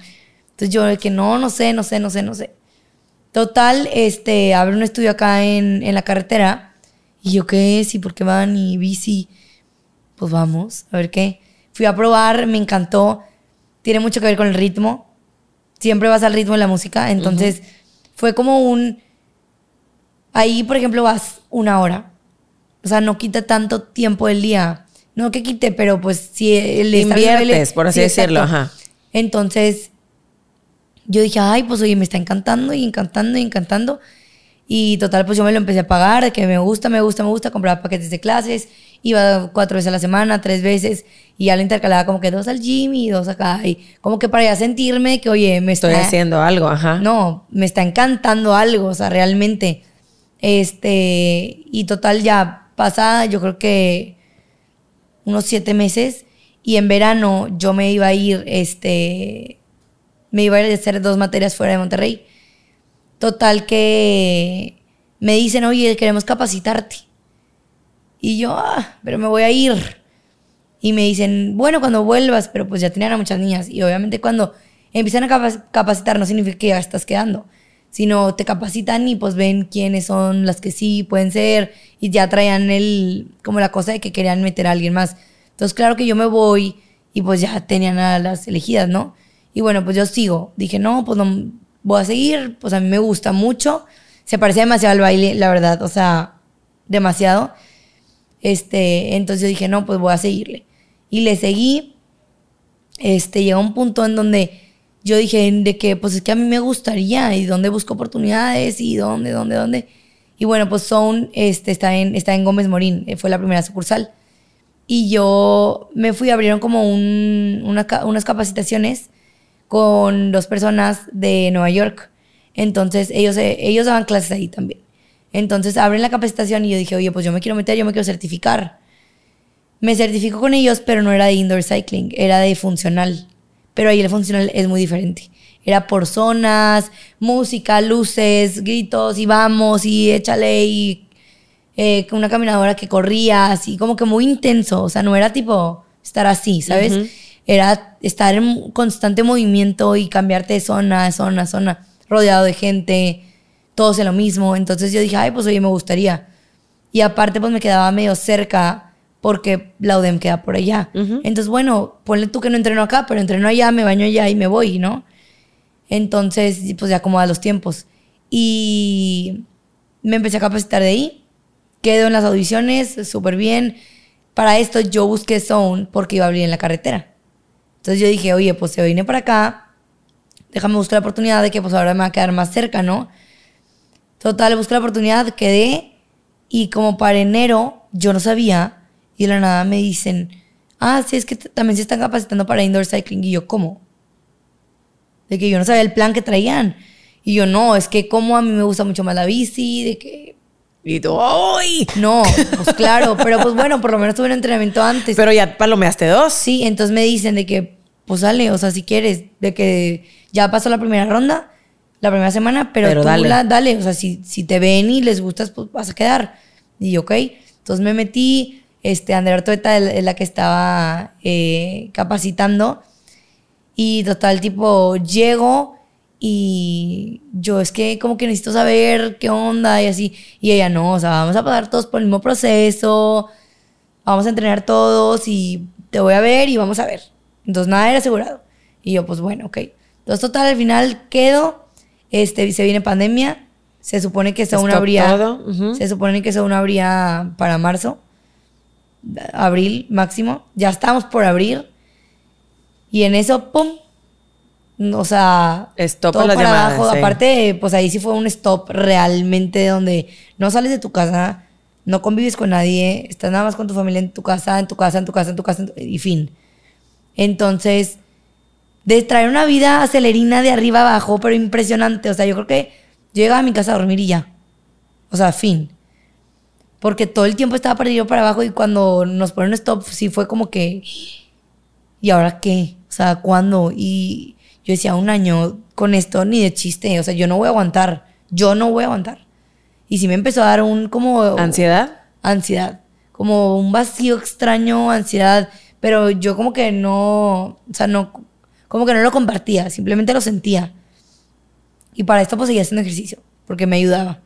Entonces yo de que no, no sé, no sé, no sé, no sé. Total, este, abre un estudio acá en, en la carretera. Y yo, ¿qué es? ¿Y por qué van? Y bici. Pues vamos, a ver qué. Fui a probar, me encantó. Tiene mucho que ver con el ritmo. Siempre vas al ritmo de la música. Entonces, fue como un. Ahí, por ejemplo, vas una hora. O sea, no quita tanto tiempo del día. No que quite, pero pues si el Inviertes, por así decirlo, ajá. Entonces, yo dije, ay, pues oye, me está encantando y encantando y encantando. Y total, pues yo me lo empecé a pagar, que me gusta, me gusta, me gusta, compraba paquetes de clases, iba cuatro veces a la semana, tres veces, y ya lo intercalaba como que dos al gym y dos acá, y como que para ya sentirme que, oye, me Estoy está, haciendo algo, ajá. no, me está encantando algo, o sea, realmente. Este, y total ya pasa, yo creo que unos siete meses, y en verano yo me iba a ir, este, me iba a ir a hacer dos materias fuera de Monterrey. Total que me dicen, oye, queremos capacitarte. Y yo, ah, pero me voy a ir. Y me dicen, bueno, cuando vuelvas, pero pues ya tenían a muchas niñas. Y obviamente cuando empiezan a capac- capacitar no significa que ya estás quedando, sino te capacitan y pues ven quiénes son las que sí pueden ser y ya traían el, como la cosa de que querían meter a alguien más. Entonces claro que yo me voy y pues ya tenían a las elegidas, ¿no? Y bueno, pues yo sigo. Dije, no, pues no voy a seguir, pues a mí me gusta mucho. Se parecía demasiado al baile, la verdad, o sea, demasiado. Este, entonces dije, no, pues voy a seguirle. Y le seguí. Este, llegó un punto en donde yo dije, de que, pues es que a mí me gustaría, y dónde busco oportunidades, y dónde, dónde, dónde. Y bueno, pues Zone este, está, en, está en Gómez Morín, eh, fue la primera sucursal. Y yo me fui, abrieron como un- una unas capacitaciones con dos personas de Nueva York. Entonces ellos, eh, ellos daban clases ahí también. Entonces abren la capacitación y yo dije, oye, pues yo me quiero meter, yo me quiero certificar. Me certifico con ellos, pero no era de indoor cycling, era de funcional. Pero ahí el funcional es muy diferente. Era por zonas, música, luces, gritos, y vamos, y échale, y eh, una caminadora que corría, así como que muy intenso. O sea, no era tipo estar así, ¿sabes? Era estar en constante movimiento y cambiarte de zona zona zona, rodeado de gente, todos en lo mismo. Entonces yo dije, ay, pues oye, me gustaría. Y aparte, pues me quedaba medio cerca porque la UDEM queda por allá. Entonces, bueno, ponle tú que no entreno acá, pero entreno allá, me baño allá y me voy, ¿no? Entonces, pues ya como a los tiempos. Y me empecé a capacitar de ahí. Quedo en las audiciones, súper bien. Para esto yo busqué Zone porque iba a abrir en la carretera. Entonces yo dije, oye, pues se vine para acá, déjame buscar la oportunidad de que pues ahora me va a quedar más cerca, ¿no? Total, busqué la oportunidad, quedé y como para enero yo no sabía y de la nada me dicen, ah, sí, es que también se están capacitando para indoor cycling y yo, ¿cómo? De que yo no sabía el plan que traían. Y yo, no, es que como a mí me gusta mucho más la bici, de que Y tú, ¡ay! no, pues claro, pero pues bueno, por lo menos tuve un entrenamiento antes. Pero ya palomeaste dos. Sí, entonces me dicen de que, pues dale, o sea, si quieres, de que ya pasó la primera ronda, la primera semana, pero, Pero tú dale. la- dale, o sea, si, si te ven y les gustas, pues vas a quedar. Y yo, ok. Entonces me metí, este, Andrea Ortueta es es la que estaba eh, capacitando. Y total, tipo, llego y yo es que como que necesito saber qué onda y así. Y ella, no, o sea, vamos a pasar todos por el mismo proceso, vamos a entrenar todos y te voy a ver y vamos a ver. Entonces nada era asegurado. Y yo, pues bueno, ok. Entonces total, al final quedo, este, se viene pandemia, se supone que Stop habría, todo, ujú. se supone que Saúl habría para marzo, abril máximo, ya estamos por abrir y en eso, pum, o sea, Stop todo para llamadas, abajo. sí. Aparte, pues ahí sí fue un stop realmente donde no sales de tu casa, no convives con nadie, estás nada más con tu familia en tu casa, en tu casa, en tu casa, en tu casa, en tu- y fin. Entonces, de traer una vida acelerina de arriba abajo, pero impresionante. O sea, yo creo que yo llegaba a mi casa a dormir y ya. O sea, fin. Porque todo el tiempo estaba arriba para abajo y cuando nos ponen stop, sí fue como que. ¿Y ahora qué? O sea, ¿cuándo? Y yo decía, un año con esto ni de chiste, o sea, yo no voy a aguantar, yo no voy a aguantar. Y sí me empezó a dar un como... ¿Ansiedad? Ansiedad, como un vacío extraño, ansiedad, pero yo como que no, o sea, no, como que no lo compartía, simplemente lo sentía. Y para esto pues seguía haciendo ejercicio, porque me ayudaba.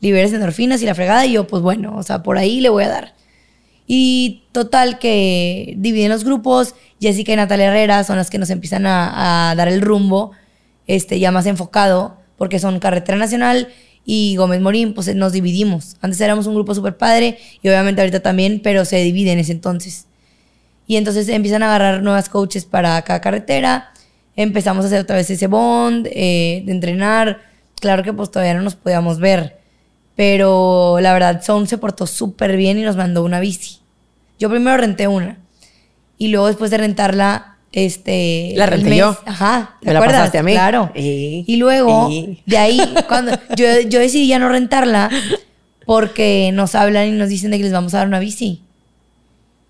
Liberes endorfinas y la fregada, y yo pues bueno, o sea, por ahí le voy a dar. Y total que dividen los grupos, Jessica y Natalia Herrera son las que nos empiezan a, dar el rumbo, este, ya más enfocado, porque son Carretera Nacional y Gómez Morín, pues nos dividimos. Antes éramos un grupo súper padre y obviamente ahorita también, pero se divide en ese entonces. Y entonces empiezan a agarrar nuevas coaches para cada carretera. Empezamos a hacer otra vez ese bond, eh, de entrenar. Claro que pues todavía no nos podíamos ver. Pero la verdad, Son se portó súper bien y nos mandó una bici. Yo primero renté una. Y luego después de rentarla, este... La renté yo. Ajá. ¿te Me acuerdas? a mí. Claro. Y, luego, de ahí, cuando yo, yo decidí ya no rentarla porque nos hablan y nos dicen de que les vamos a dar una bici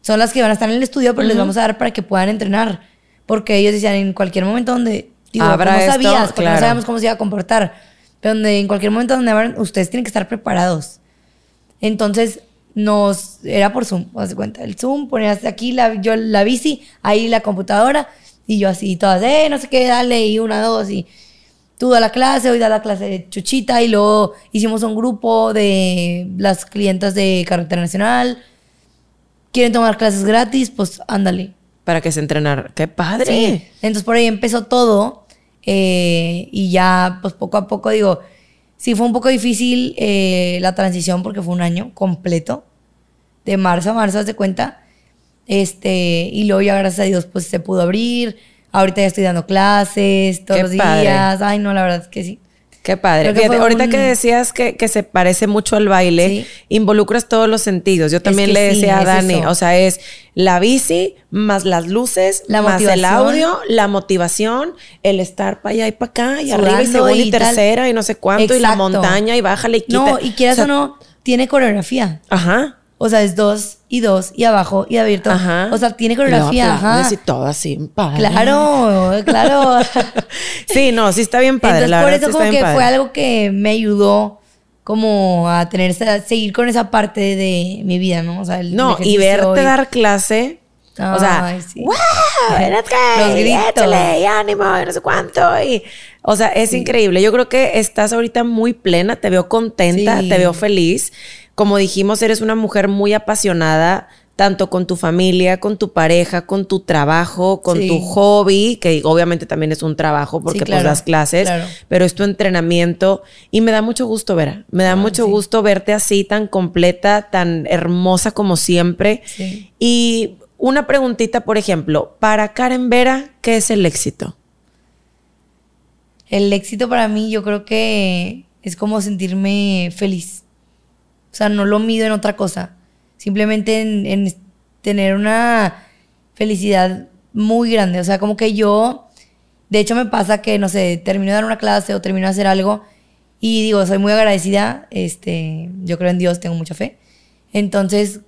son las que van a estar en el estudio, pero les vamos a dar para que puedan entrenar. Porque ellos decían en cualquier momento donde. Digo, no sabías, porque no sabíamos cómo se iba a comportar. Pero donde en cualquier momento donde van, ustedes tienen que estar preparados. Entonces, nos. Era por Zoom, haz de cuenta. El Zoom, ponías aquí la, yo la bici, ahí la computadora, y yo así, todas, eh, no sé qué, dale, y una, dos, y tú da la clase, hoy da la clase de Chuchita, y luego hicimos un grupo de las clientas de Carretera Nacional quieren tomar clases gratis, pues ándale. Para que se entrenar. ¡Qué padre! Entonces por ahí empezó todo. Eh, y ya, pues poco a poco, digo, sí fue un poco difícil eh, la transición porque fue un año completo. De marzo a marzo, de cuenta. Este, y luego ya, gracias a Dios, pues se pudo abrir. Ahorita ya estoy dando clases todos los días. Ay, no, la verdad es que sí. Qué padre. ahorita que decías que, se parece mucho al baile, involucras todos los sentidos. Yo también le decía a Dani, o sea, es la bici, más las luces, más el audio, la motivación, el estar para allá y para acá, y arriba y segunda y, tercera, y no sé cuánto, y la montaña, y bájale y quita. No, y quieras o, no, tiene coreografía. Ajá. O sea, es dos y dos y abajo y abierto. Ajá. O sea, tiene coreografía. ajá. Y todo así, padre. Claro, claro. sí, no, sí está bien padre. Entonces, por eso como que fue algo que me ayudó como a tener a seguir con esa parte de mi vida, ¿no? O sea, el No, y verte dar clase. o sea, sí. ¡Wow! Los gritos. y ánimo, y no sé cuánto. Y, o sea, es increíble. Yo creo que estás ahorita muy plena, te veo contenta, te veo feliz como dijimos, eres una mujer muy apasionada, tanto con tu familia, con tu pareja, con tu trabajo, con tu hobby, que obviamente también es un trabajo porque pues das clases, pero es tu entrenamiento y me da mucho gusto, Vera. Me da mucho gusto verte así tan completa, tan hermosa como siempre. Y una preguntita, por ejemplo, para Karen Vera, ¿qué es el éxito? El éxito para mí yo creo que es como sentirme feliz. Sea, no lo mido en otra cosa. Simplemente en, tener una felicidad muy grande. O sea, como que yo, de hecho me pasa que, no sé, termino de dar una clase o termino de hacer algo y digo, soy muy agradecida. Este, yo creo en Dios, tengo mucha fe. Entonces,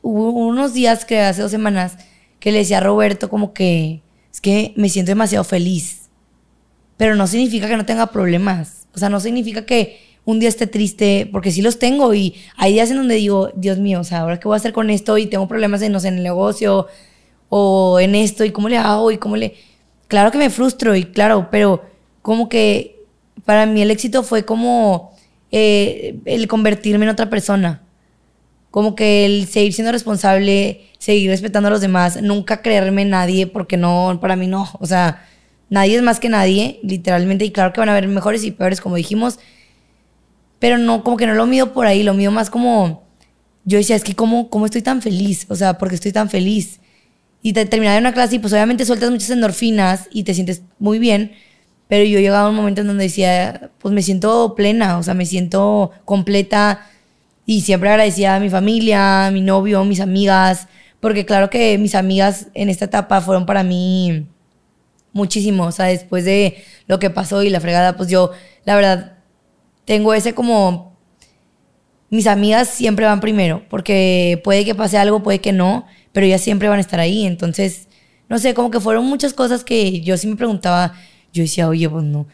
hubo unos días que hace dos semanas que le decía a Roberto como que es que me siento demasiado feliz. Pero no significa que no tenga problemas. O sea, no significa que un día esté triste, porque sí los tengo y hay días en donde digo, Dios mío, o sea, ahora qué voy a hacer con esto y tengo problemas en, no en el negocio o en esto y cómo le hago y cómo le... Claro que me frustro y claro, pero como que para mí el éxito fue como eh, el convertirme en otra persona. Como que el seguir siendo responsable, seguir respetando a los demás, nunca creerme nadie, porque no, para mí no. O sea, nadie es más que nadie, literalmente. Y claro que van a haber mejores y peores, como dijimos, pero no, como que no lo mido por ahí, lo mío más como, yo decía, es que cómo, cómo estoy tan feliz, o sea, porque estoy tan feliz. Y te terminar una clase y pues obviamente sueltas muchas endorfinas y te sientes muy bien, pero yo llegaba a un momento en donde decía, pues me siento plena, o sea, me siento completa y siempre agradecía a mi familia, a mi novio, a mis amigas, porque claro que mis amigas en esta etapa fueron para mí muchísimo, o sea, después de lo que pasó y la fregada, pues yo, la verdad, tengo ese como... Mis amigas siempre van primero, porque puede que pase algo, puede que no, pero ellas siempre van a estar ahí. Entonces, no sé, como que fueron muchas cosas que yo sí me preguntaba, yo decía, oye, pues no,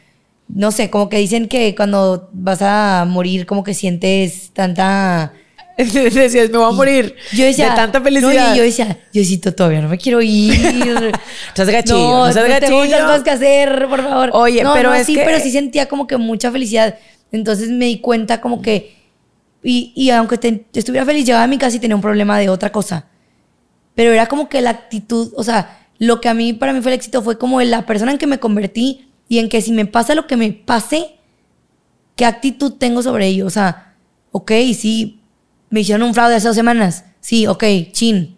no sé, como que dicen que cuando vas a morir, como que sientes tanta... Decías, me voy a morir Yo decía, de tanta no, felicidad. y yo decía, Diosito, todavía no me quiero ir. Estás gachillo, no, no seas no tengo muchas gachillo. cosas que hacer, por favor. Oye, No, pero no, es sí, que- pero sí sentía como que mucha felicidad. Entonces me di cuenta como que... Y, y aunque te- estuviera feliz, llegaba a mi casa y tenía un problema de otra cosa. Pero era como que la actitud, o sea, lo que a mí, para mí fue el éxito fue como la persona en que me convertí y en que si me pasa lo que me pase, ¿qué actitud tengo sobre ello? O sea, ok, sí, me hicieron un fraude hace dos semanas. Sí, ok, chin.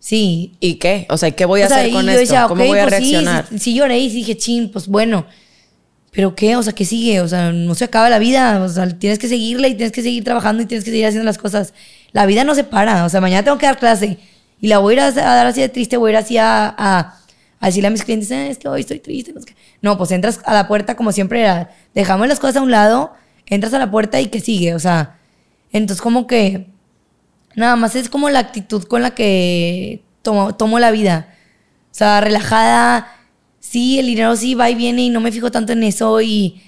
Sí. ¿Y qué? O sea, ¿qué voy a O sea, hacer con esto? decía, ¿Cómo ok, voy a pues sí, reaccionar? Sí, sí lloré y dije, chin, pues bueno. ¿Pero qué? O sea, ¿qué sigue? O sea, no se acaba la vida. O sea, tienes que seguirla y tienes que seguir trabajando y tienes que seguir haciendo las cosas. La vida no se para. O sea, mañana tengo que dar clase y la voy a ir a, dar así de triste, voy a ir así a, a, decirle a mis clientes, "Eh, es que hoy estoy triste. No, sé qué". no, pues entras a la puerta como siempre era. Dejamos las cosas a un lado, entras a la puerta y ¿qué sigue? O sea, entonces como que nada más es como la actitud con la que tomo, tomo la vida. O sea, relajada. Sí, el dinero sí va y viene y no me fijo tanto en eso. Y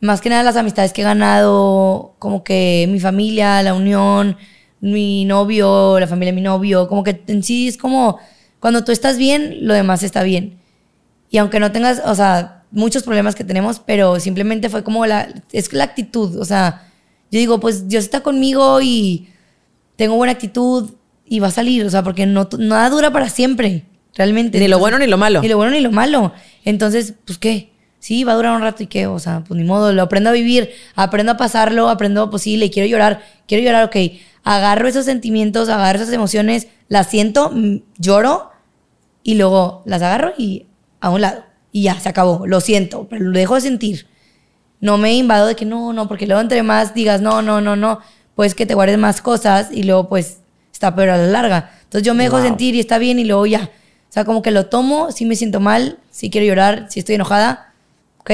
más que nada las amistades que he ganado, como que mi familia, la unión, mi novio, la familia de mi novio, como que en sí es como cuando tú estás bien, lo demás está bien. Y aunque no tengas, o sea, muchos problemas que tenemos, pero simplemente fue como la, es la actitud. O sea, yo digo, pues Dios está conmigo y tengo buena actitud y va a salir, o sea, porque no, nada dura para siempre, realmente. Ni lo bueno ni lo malo. Ni lo bueno ni lo malo. Entonces, pues, ¿qué? Sí, va a durar un rato y qué, o sea, pues ni modo, lo aprendo a vivir, aprendo a pasarlo, aprendo, pues sí, le quiero llorar, quiero llorar, ok. Agarro esos sentimientos, agarro esas emociones, las siento, mm, lloro y luego las agarro y a un lado. Y ya, se acabó, lo siento, pero lo dejo de sentir no me invado de que no, no, porque luego entre más digas no, no, no, no, pues que te guardes más cosas y luego pues está peor a la larga. Entonces yo me dejo Wow. sentir y está bien y luego ya. O sea, como que lo tomo, si me siento mal, si quiero llorar, si estoy enojada, ¿ok?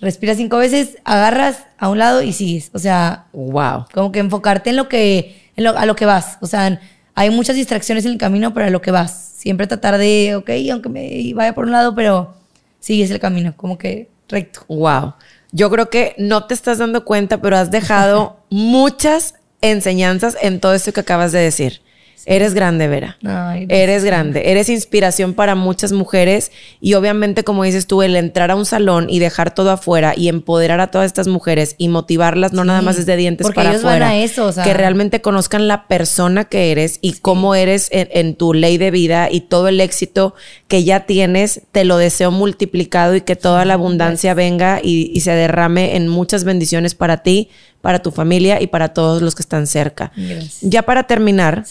Respiras cinco veces, agarras a un lado y sigues. O sea, Wow. como que enfocarte en lo que, en lo- a lo que vas. O sea, hay muchas distracciones en el camino, pero a lo que vas. Siempre tratar de, ok, aunque me vaya por un lado, pero sigues el camino, como que recto. Wow. Yo creo que no te estás dando cuenta, pero has dejado muchas enseñanzas en todo esto que acabas de decir. Eres grande, Vera. Ay, Eres grande, eres inspiración para muchas mujeres y obviamente como dices tú, el entrar a un salón y dejar todo afuera y empoderar a todas estas mujeres y motivarlas no Sí, nada más desde dientes para ellos van afuera, a eso, o sea. que realmente conozcan la persona que eres y cómo eres en, en tu ley de vida y todo el éxito que ya tienes, te lo deseo multiplicado y que toda la abundancia venga y, y se derrame en muchas bendiciones para ti, para tu familia y para todos los que están cerca. Gracias. Ya para terminar,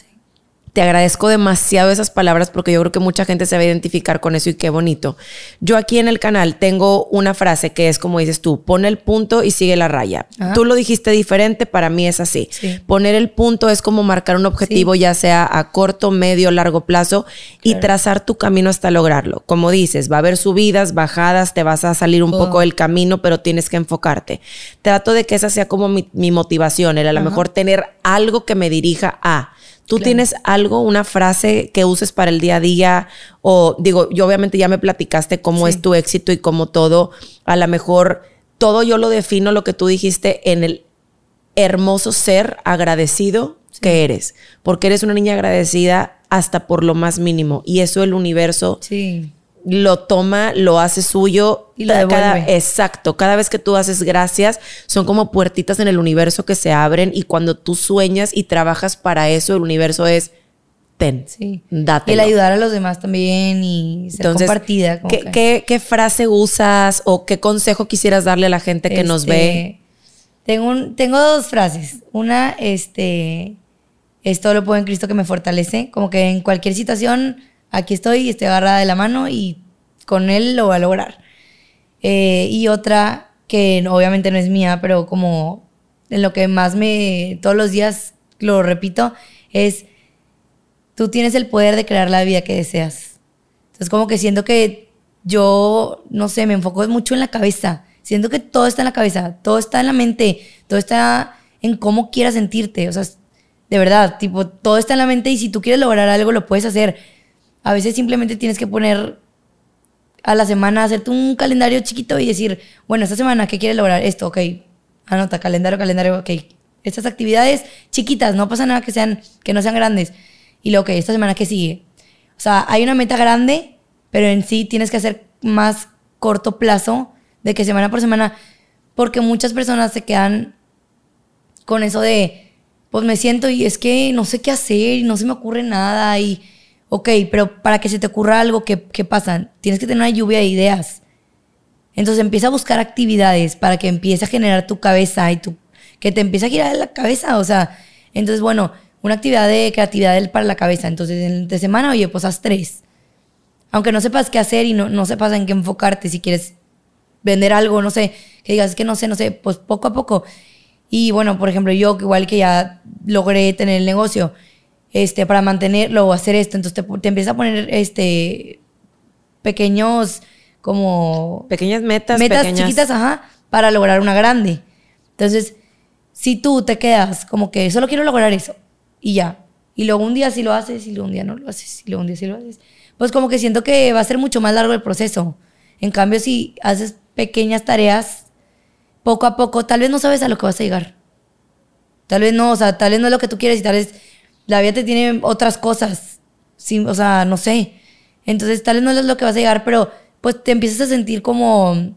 te agradezco demasiado esas palabras porque yo creo que mucha gente se va a identificar con eso y qué bonito. Yo aquí en el canal tengo una frase que es como dices tú, pon el punto y sigue la raya. Ajá. Tú lo dijiste diferente, para mí es así. Sí. Poner el punto es como marcar un objetivo ya sea a corto, medio, largo plazo y trazar tu camino hasta lograrlo. Como dices, va a haber subidas, bajadas, te vas a salir un poco del camino, pero tienes que enfocarte. Trato de que esa sea como mi, mi motivación, el a lo mejor tener algo que me dirija a. ¿Tú Claro. tienes algo, una frase que uses para el día a día? O digo, yo obviamente ya me platicaste cómo Sí. es tu éxito y cómo todo, a lo mejor todo yo lo defino, lo que tú dijiste, en el hermoso ser agradecido que eres, porque eres una niña agradecida hasta por lo más mínimo y eso el universo Sí. Lo toma, lo hace suyo Y lo cada- devuelve. exacto, cada vez que tú haces gracias son como puertitas en el universo que se abren y cuando tú sueñas y trabajas para eso el universo es ten, Sí. dátelo. Y el ayudar a los demás también y ser Entonces, compartida. ¿qué, que- qué- qué frase usas o qué consejo quisieras darle a la gente que nos Este, ve? Tengo, un- tengo dos frases. Una, este, es todo lo puedo en Cristo que me fortalece. Como que en cualquier situación, aquí estoy, estoy agarrada de la mano y con Él lo voy a lograr. Eh, y otra, que obviamente no es mía, pero como en lo que más me, todos los días lo repito, es, tú tienes el poder de crear la vida que deseas. Entonces como que siento que yo, no sé, me enfoco mucho en la cabeza. Siento que todo está en la cabeza, todo está en la mente, todo está en cómo quieras sentirte. O sea, de verdad, tipo, todo está en la mente y si tú quieres lograr algo, lo puedes hacer. A veces simplemente tienes que poner a la semana, hacerte un calendario chiquito y decir, bueno, esta semana, ¿qué quieres lograr? Esto, ok. Anota, calendario, calendario, ok. Estas actividades chiquitas, no pasa nada que, sean, que no sean grandes. Y lo que, esta semana, ¿qué sigue? O sea, hay una meta grande, pero en sí tienes que hacer más corto plazo de que semana por semana, porque muchas personas se quedan con eso de, pues me siento y es que no sé qué hacer y no se me ocurre nada y Ok, pero para que se te ocurra algo, ¿qué, qué pasa? Tienes que tener una lluvia de ideas. Entonces empieza a buscar actividades para que empiece a generar tu cabeza y tu, que te empiece a girar la cabeza. O sea, entonces, bueno, una actividad de creatividad para la cabeza. Entonces, en de semana, oye, pues haz tres. Aunque no sepas qué hacer y no, no sepas en qué enfocarte, si quieres vender algo, no sé, que digas, es que no sé, no sé, pues poco a poco. Y bueno, por ejemplo, yo, igual que ya logré tener el negocio, este, para mantenerlo o hacer esto. Entonces te, te empieza a poner este, pequeños, como... Pequeñas metas. Metas chiquitas, ajá, para lograr una grande. Entonces, si tú te quedas como que solo quiero lograr eso y ya, y luego un día sí lo haces y luego un día no lo haces y luego un día sí lo haces, pues como que siento que va a ser mucho más largo el proceso. En cambio, si haces pequeñas tareas, poco a poco, tal vez no sabes a lo que vas a llegar. Tal vez no, o sea, tal vez no es lo que tú quieres y tal vez la vida te tiene otras cosas. Sí, o sea, no sé. Entonces, tal vez no es lo que vas a llegar, pero pues te empiezas a sentir como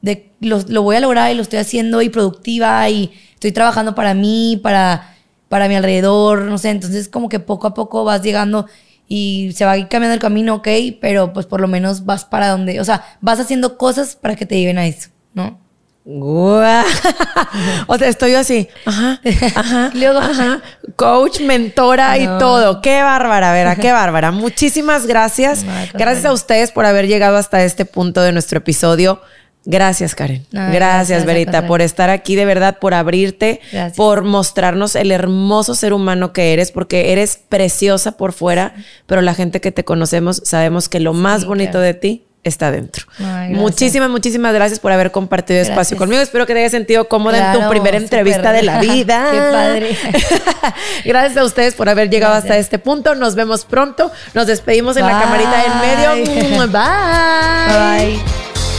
de lo, lo, voy a lograr y lo estoy haciendo y productiva y estoy trabajando para mí, para, para mi alrededor, no sé. Entonces, como que poco a poco vas llegando y se va cambiando el camino, ok, pero pues por lo menos vas para donde, o sea, vas haciendo cosas para que te lleven a eso, ¿no? o sea, estoy así. Ajá, ajá, Luego, ajá. Coach, mentora y todo. Qué bárbara, Vera, qué bárbara. Muchísimas gracias. gracias a ustedes por haber llegado hasta este punto de nuestro episodio. Gracias, Karen. gracias, Verita, por estar aquí, de verdad, por abrirte, por mostrarnos el hermoso ser humano que eres, porque eres preciosa por fuera, pero la gente que te conocemos sabemos que lo más bonito de ti está dentro. muchísimas, muchísimas gracias por haber compartido espacio conmigo. Espero que te hayas sentido cómoda en tu primera entrevista de la vida. Qué padre. gracias a ustedes por haber llegado hasta este punto. Nos vemos pronto. Nos despedimos en la camarita en medio. Bye. Bye.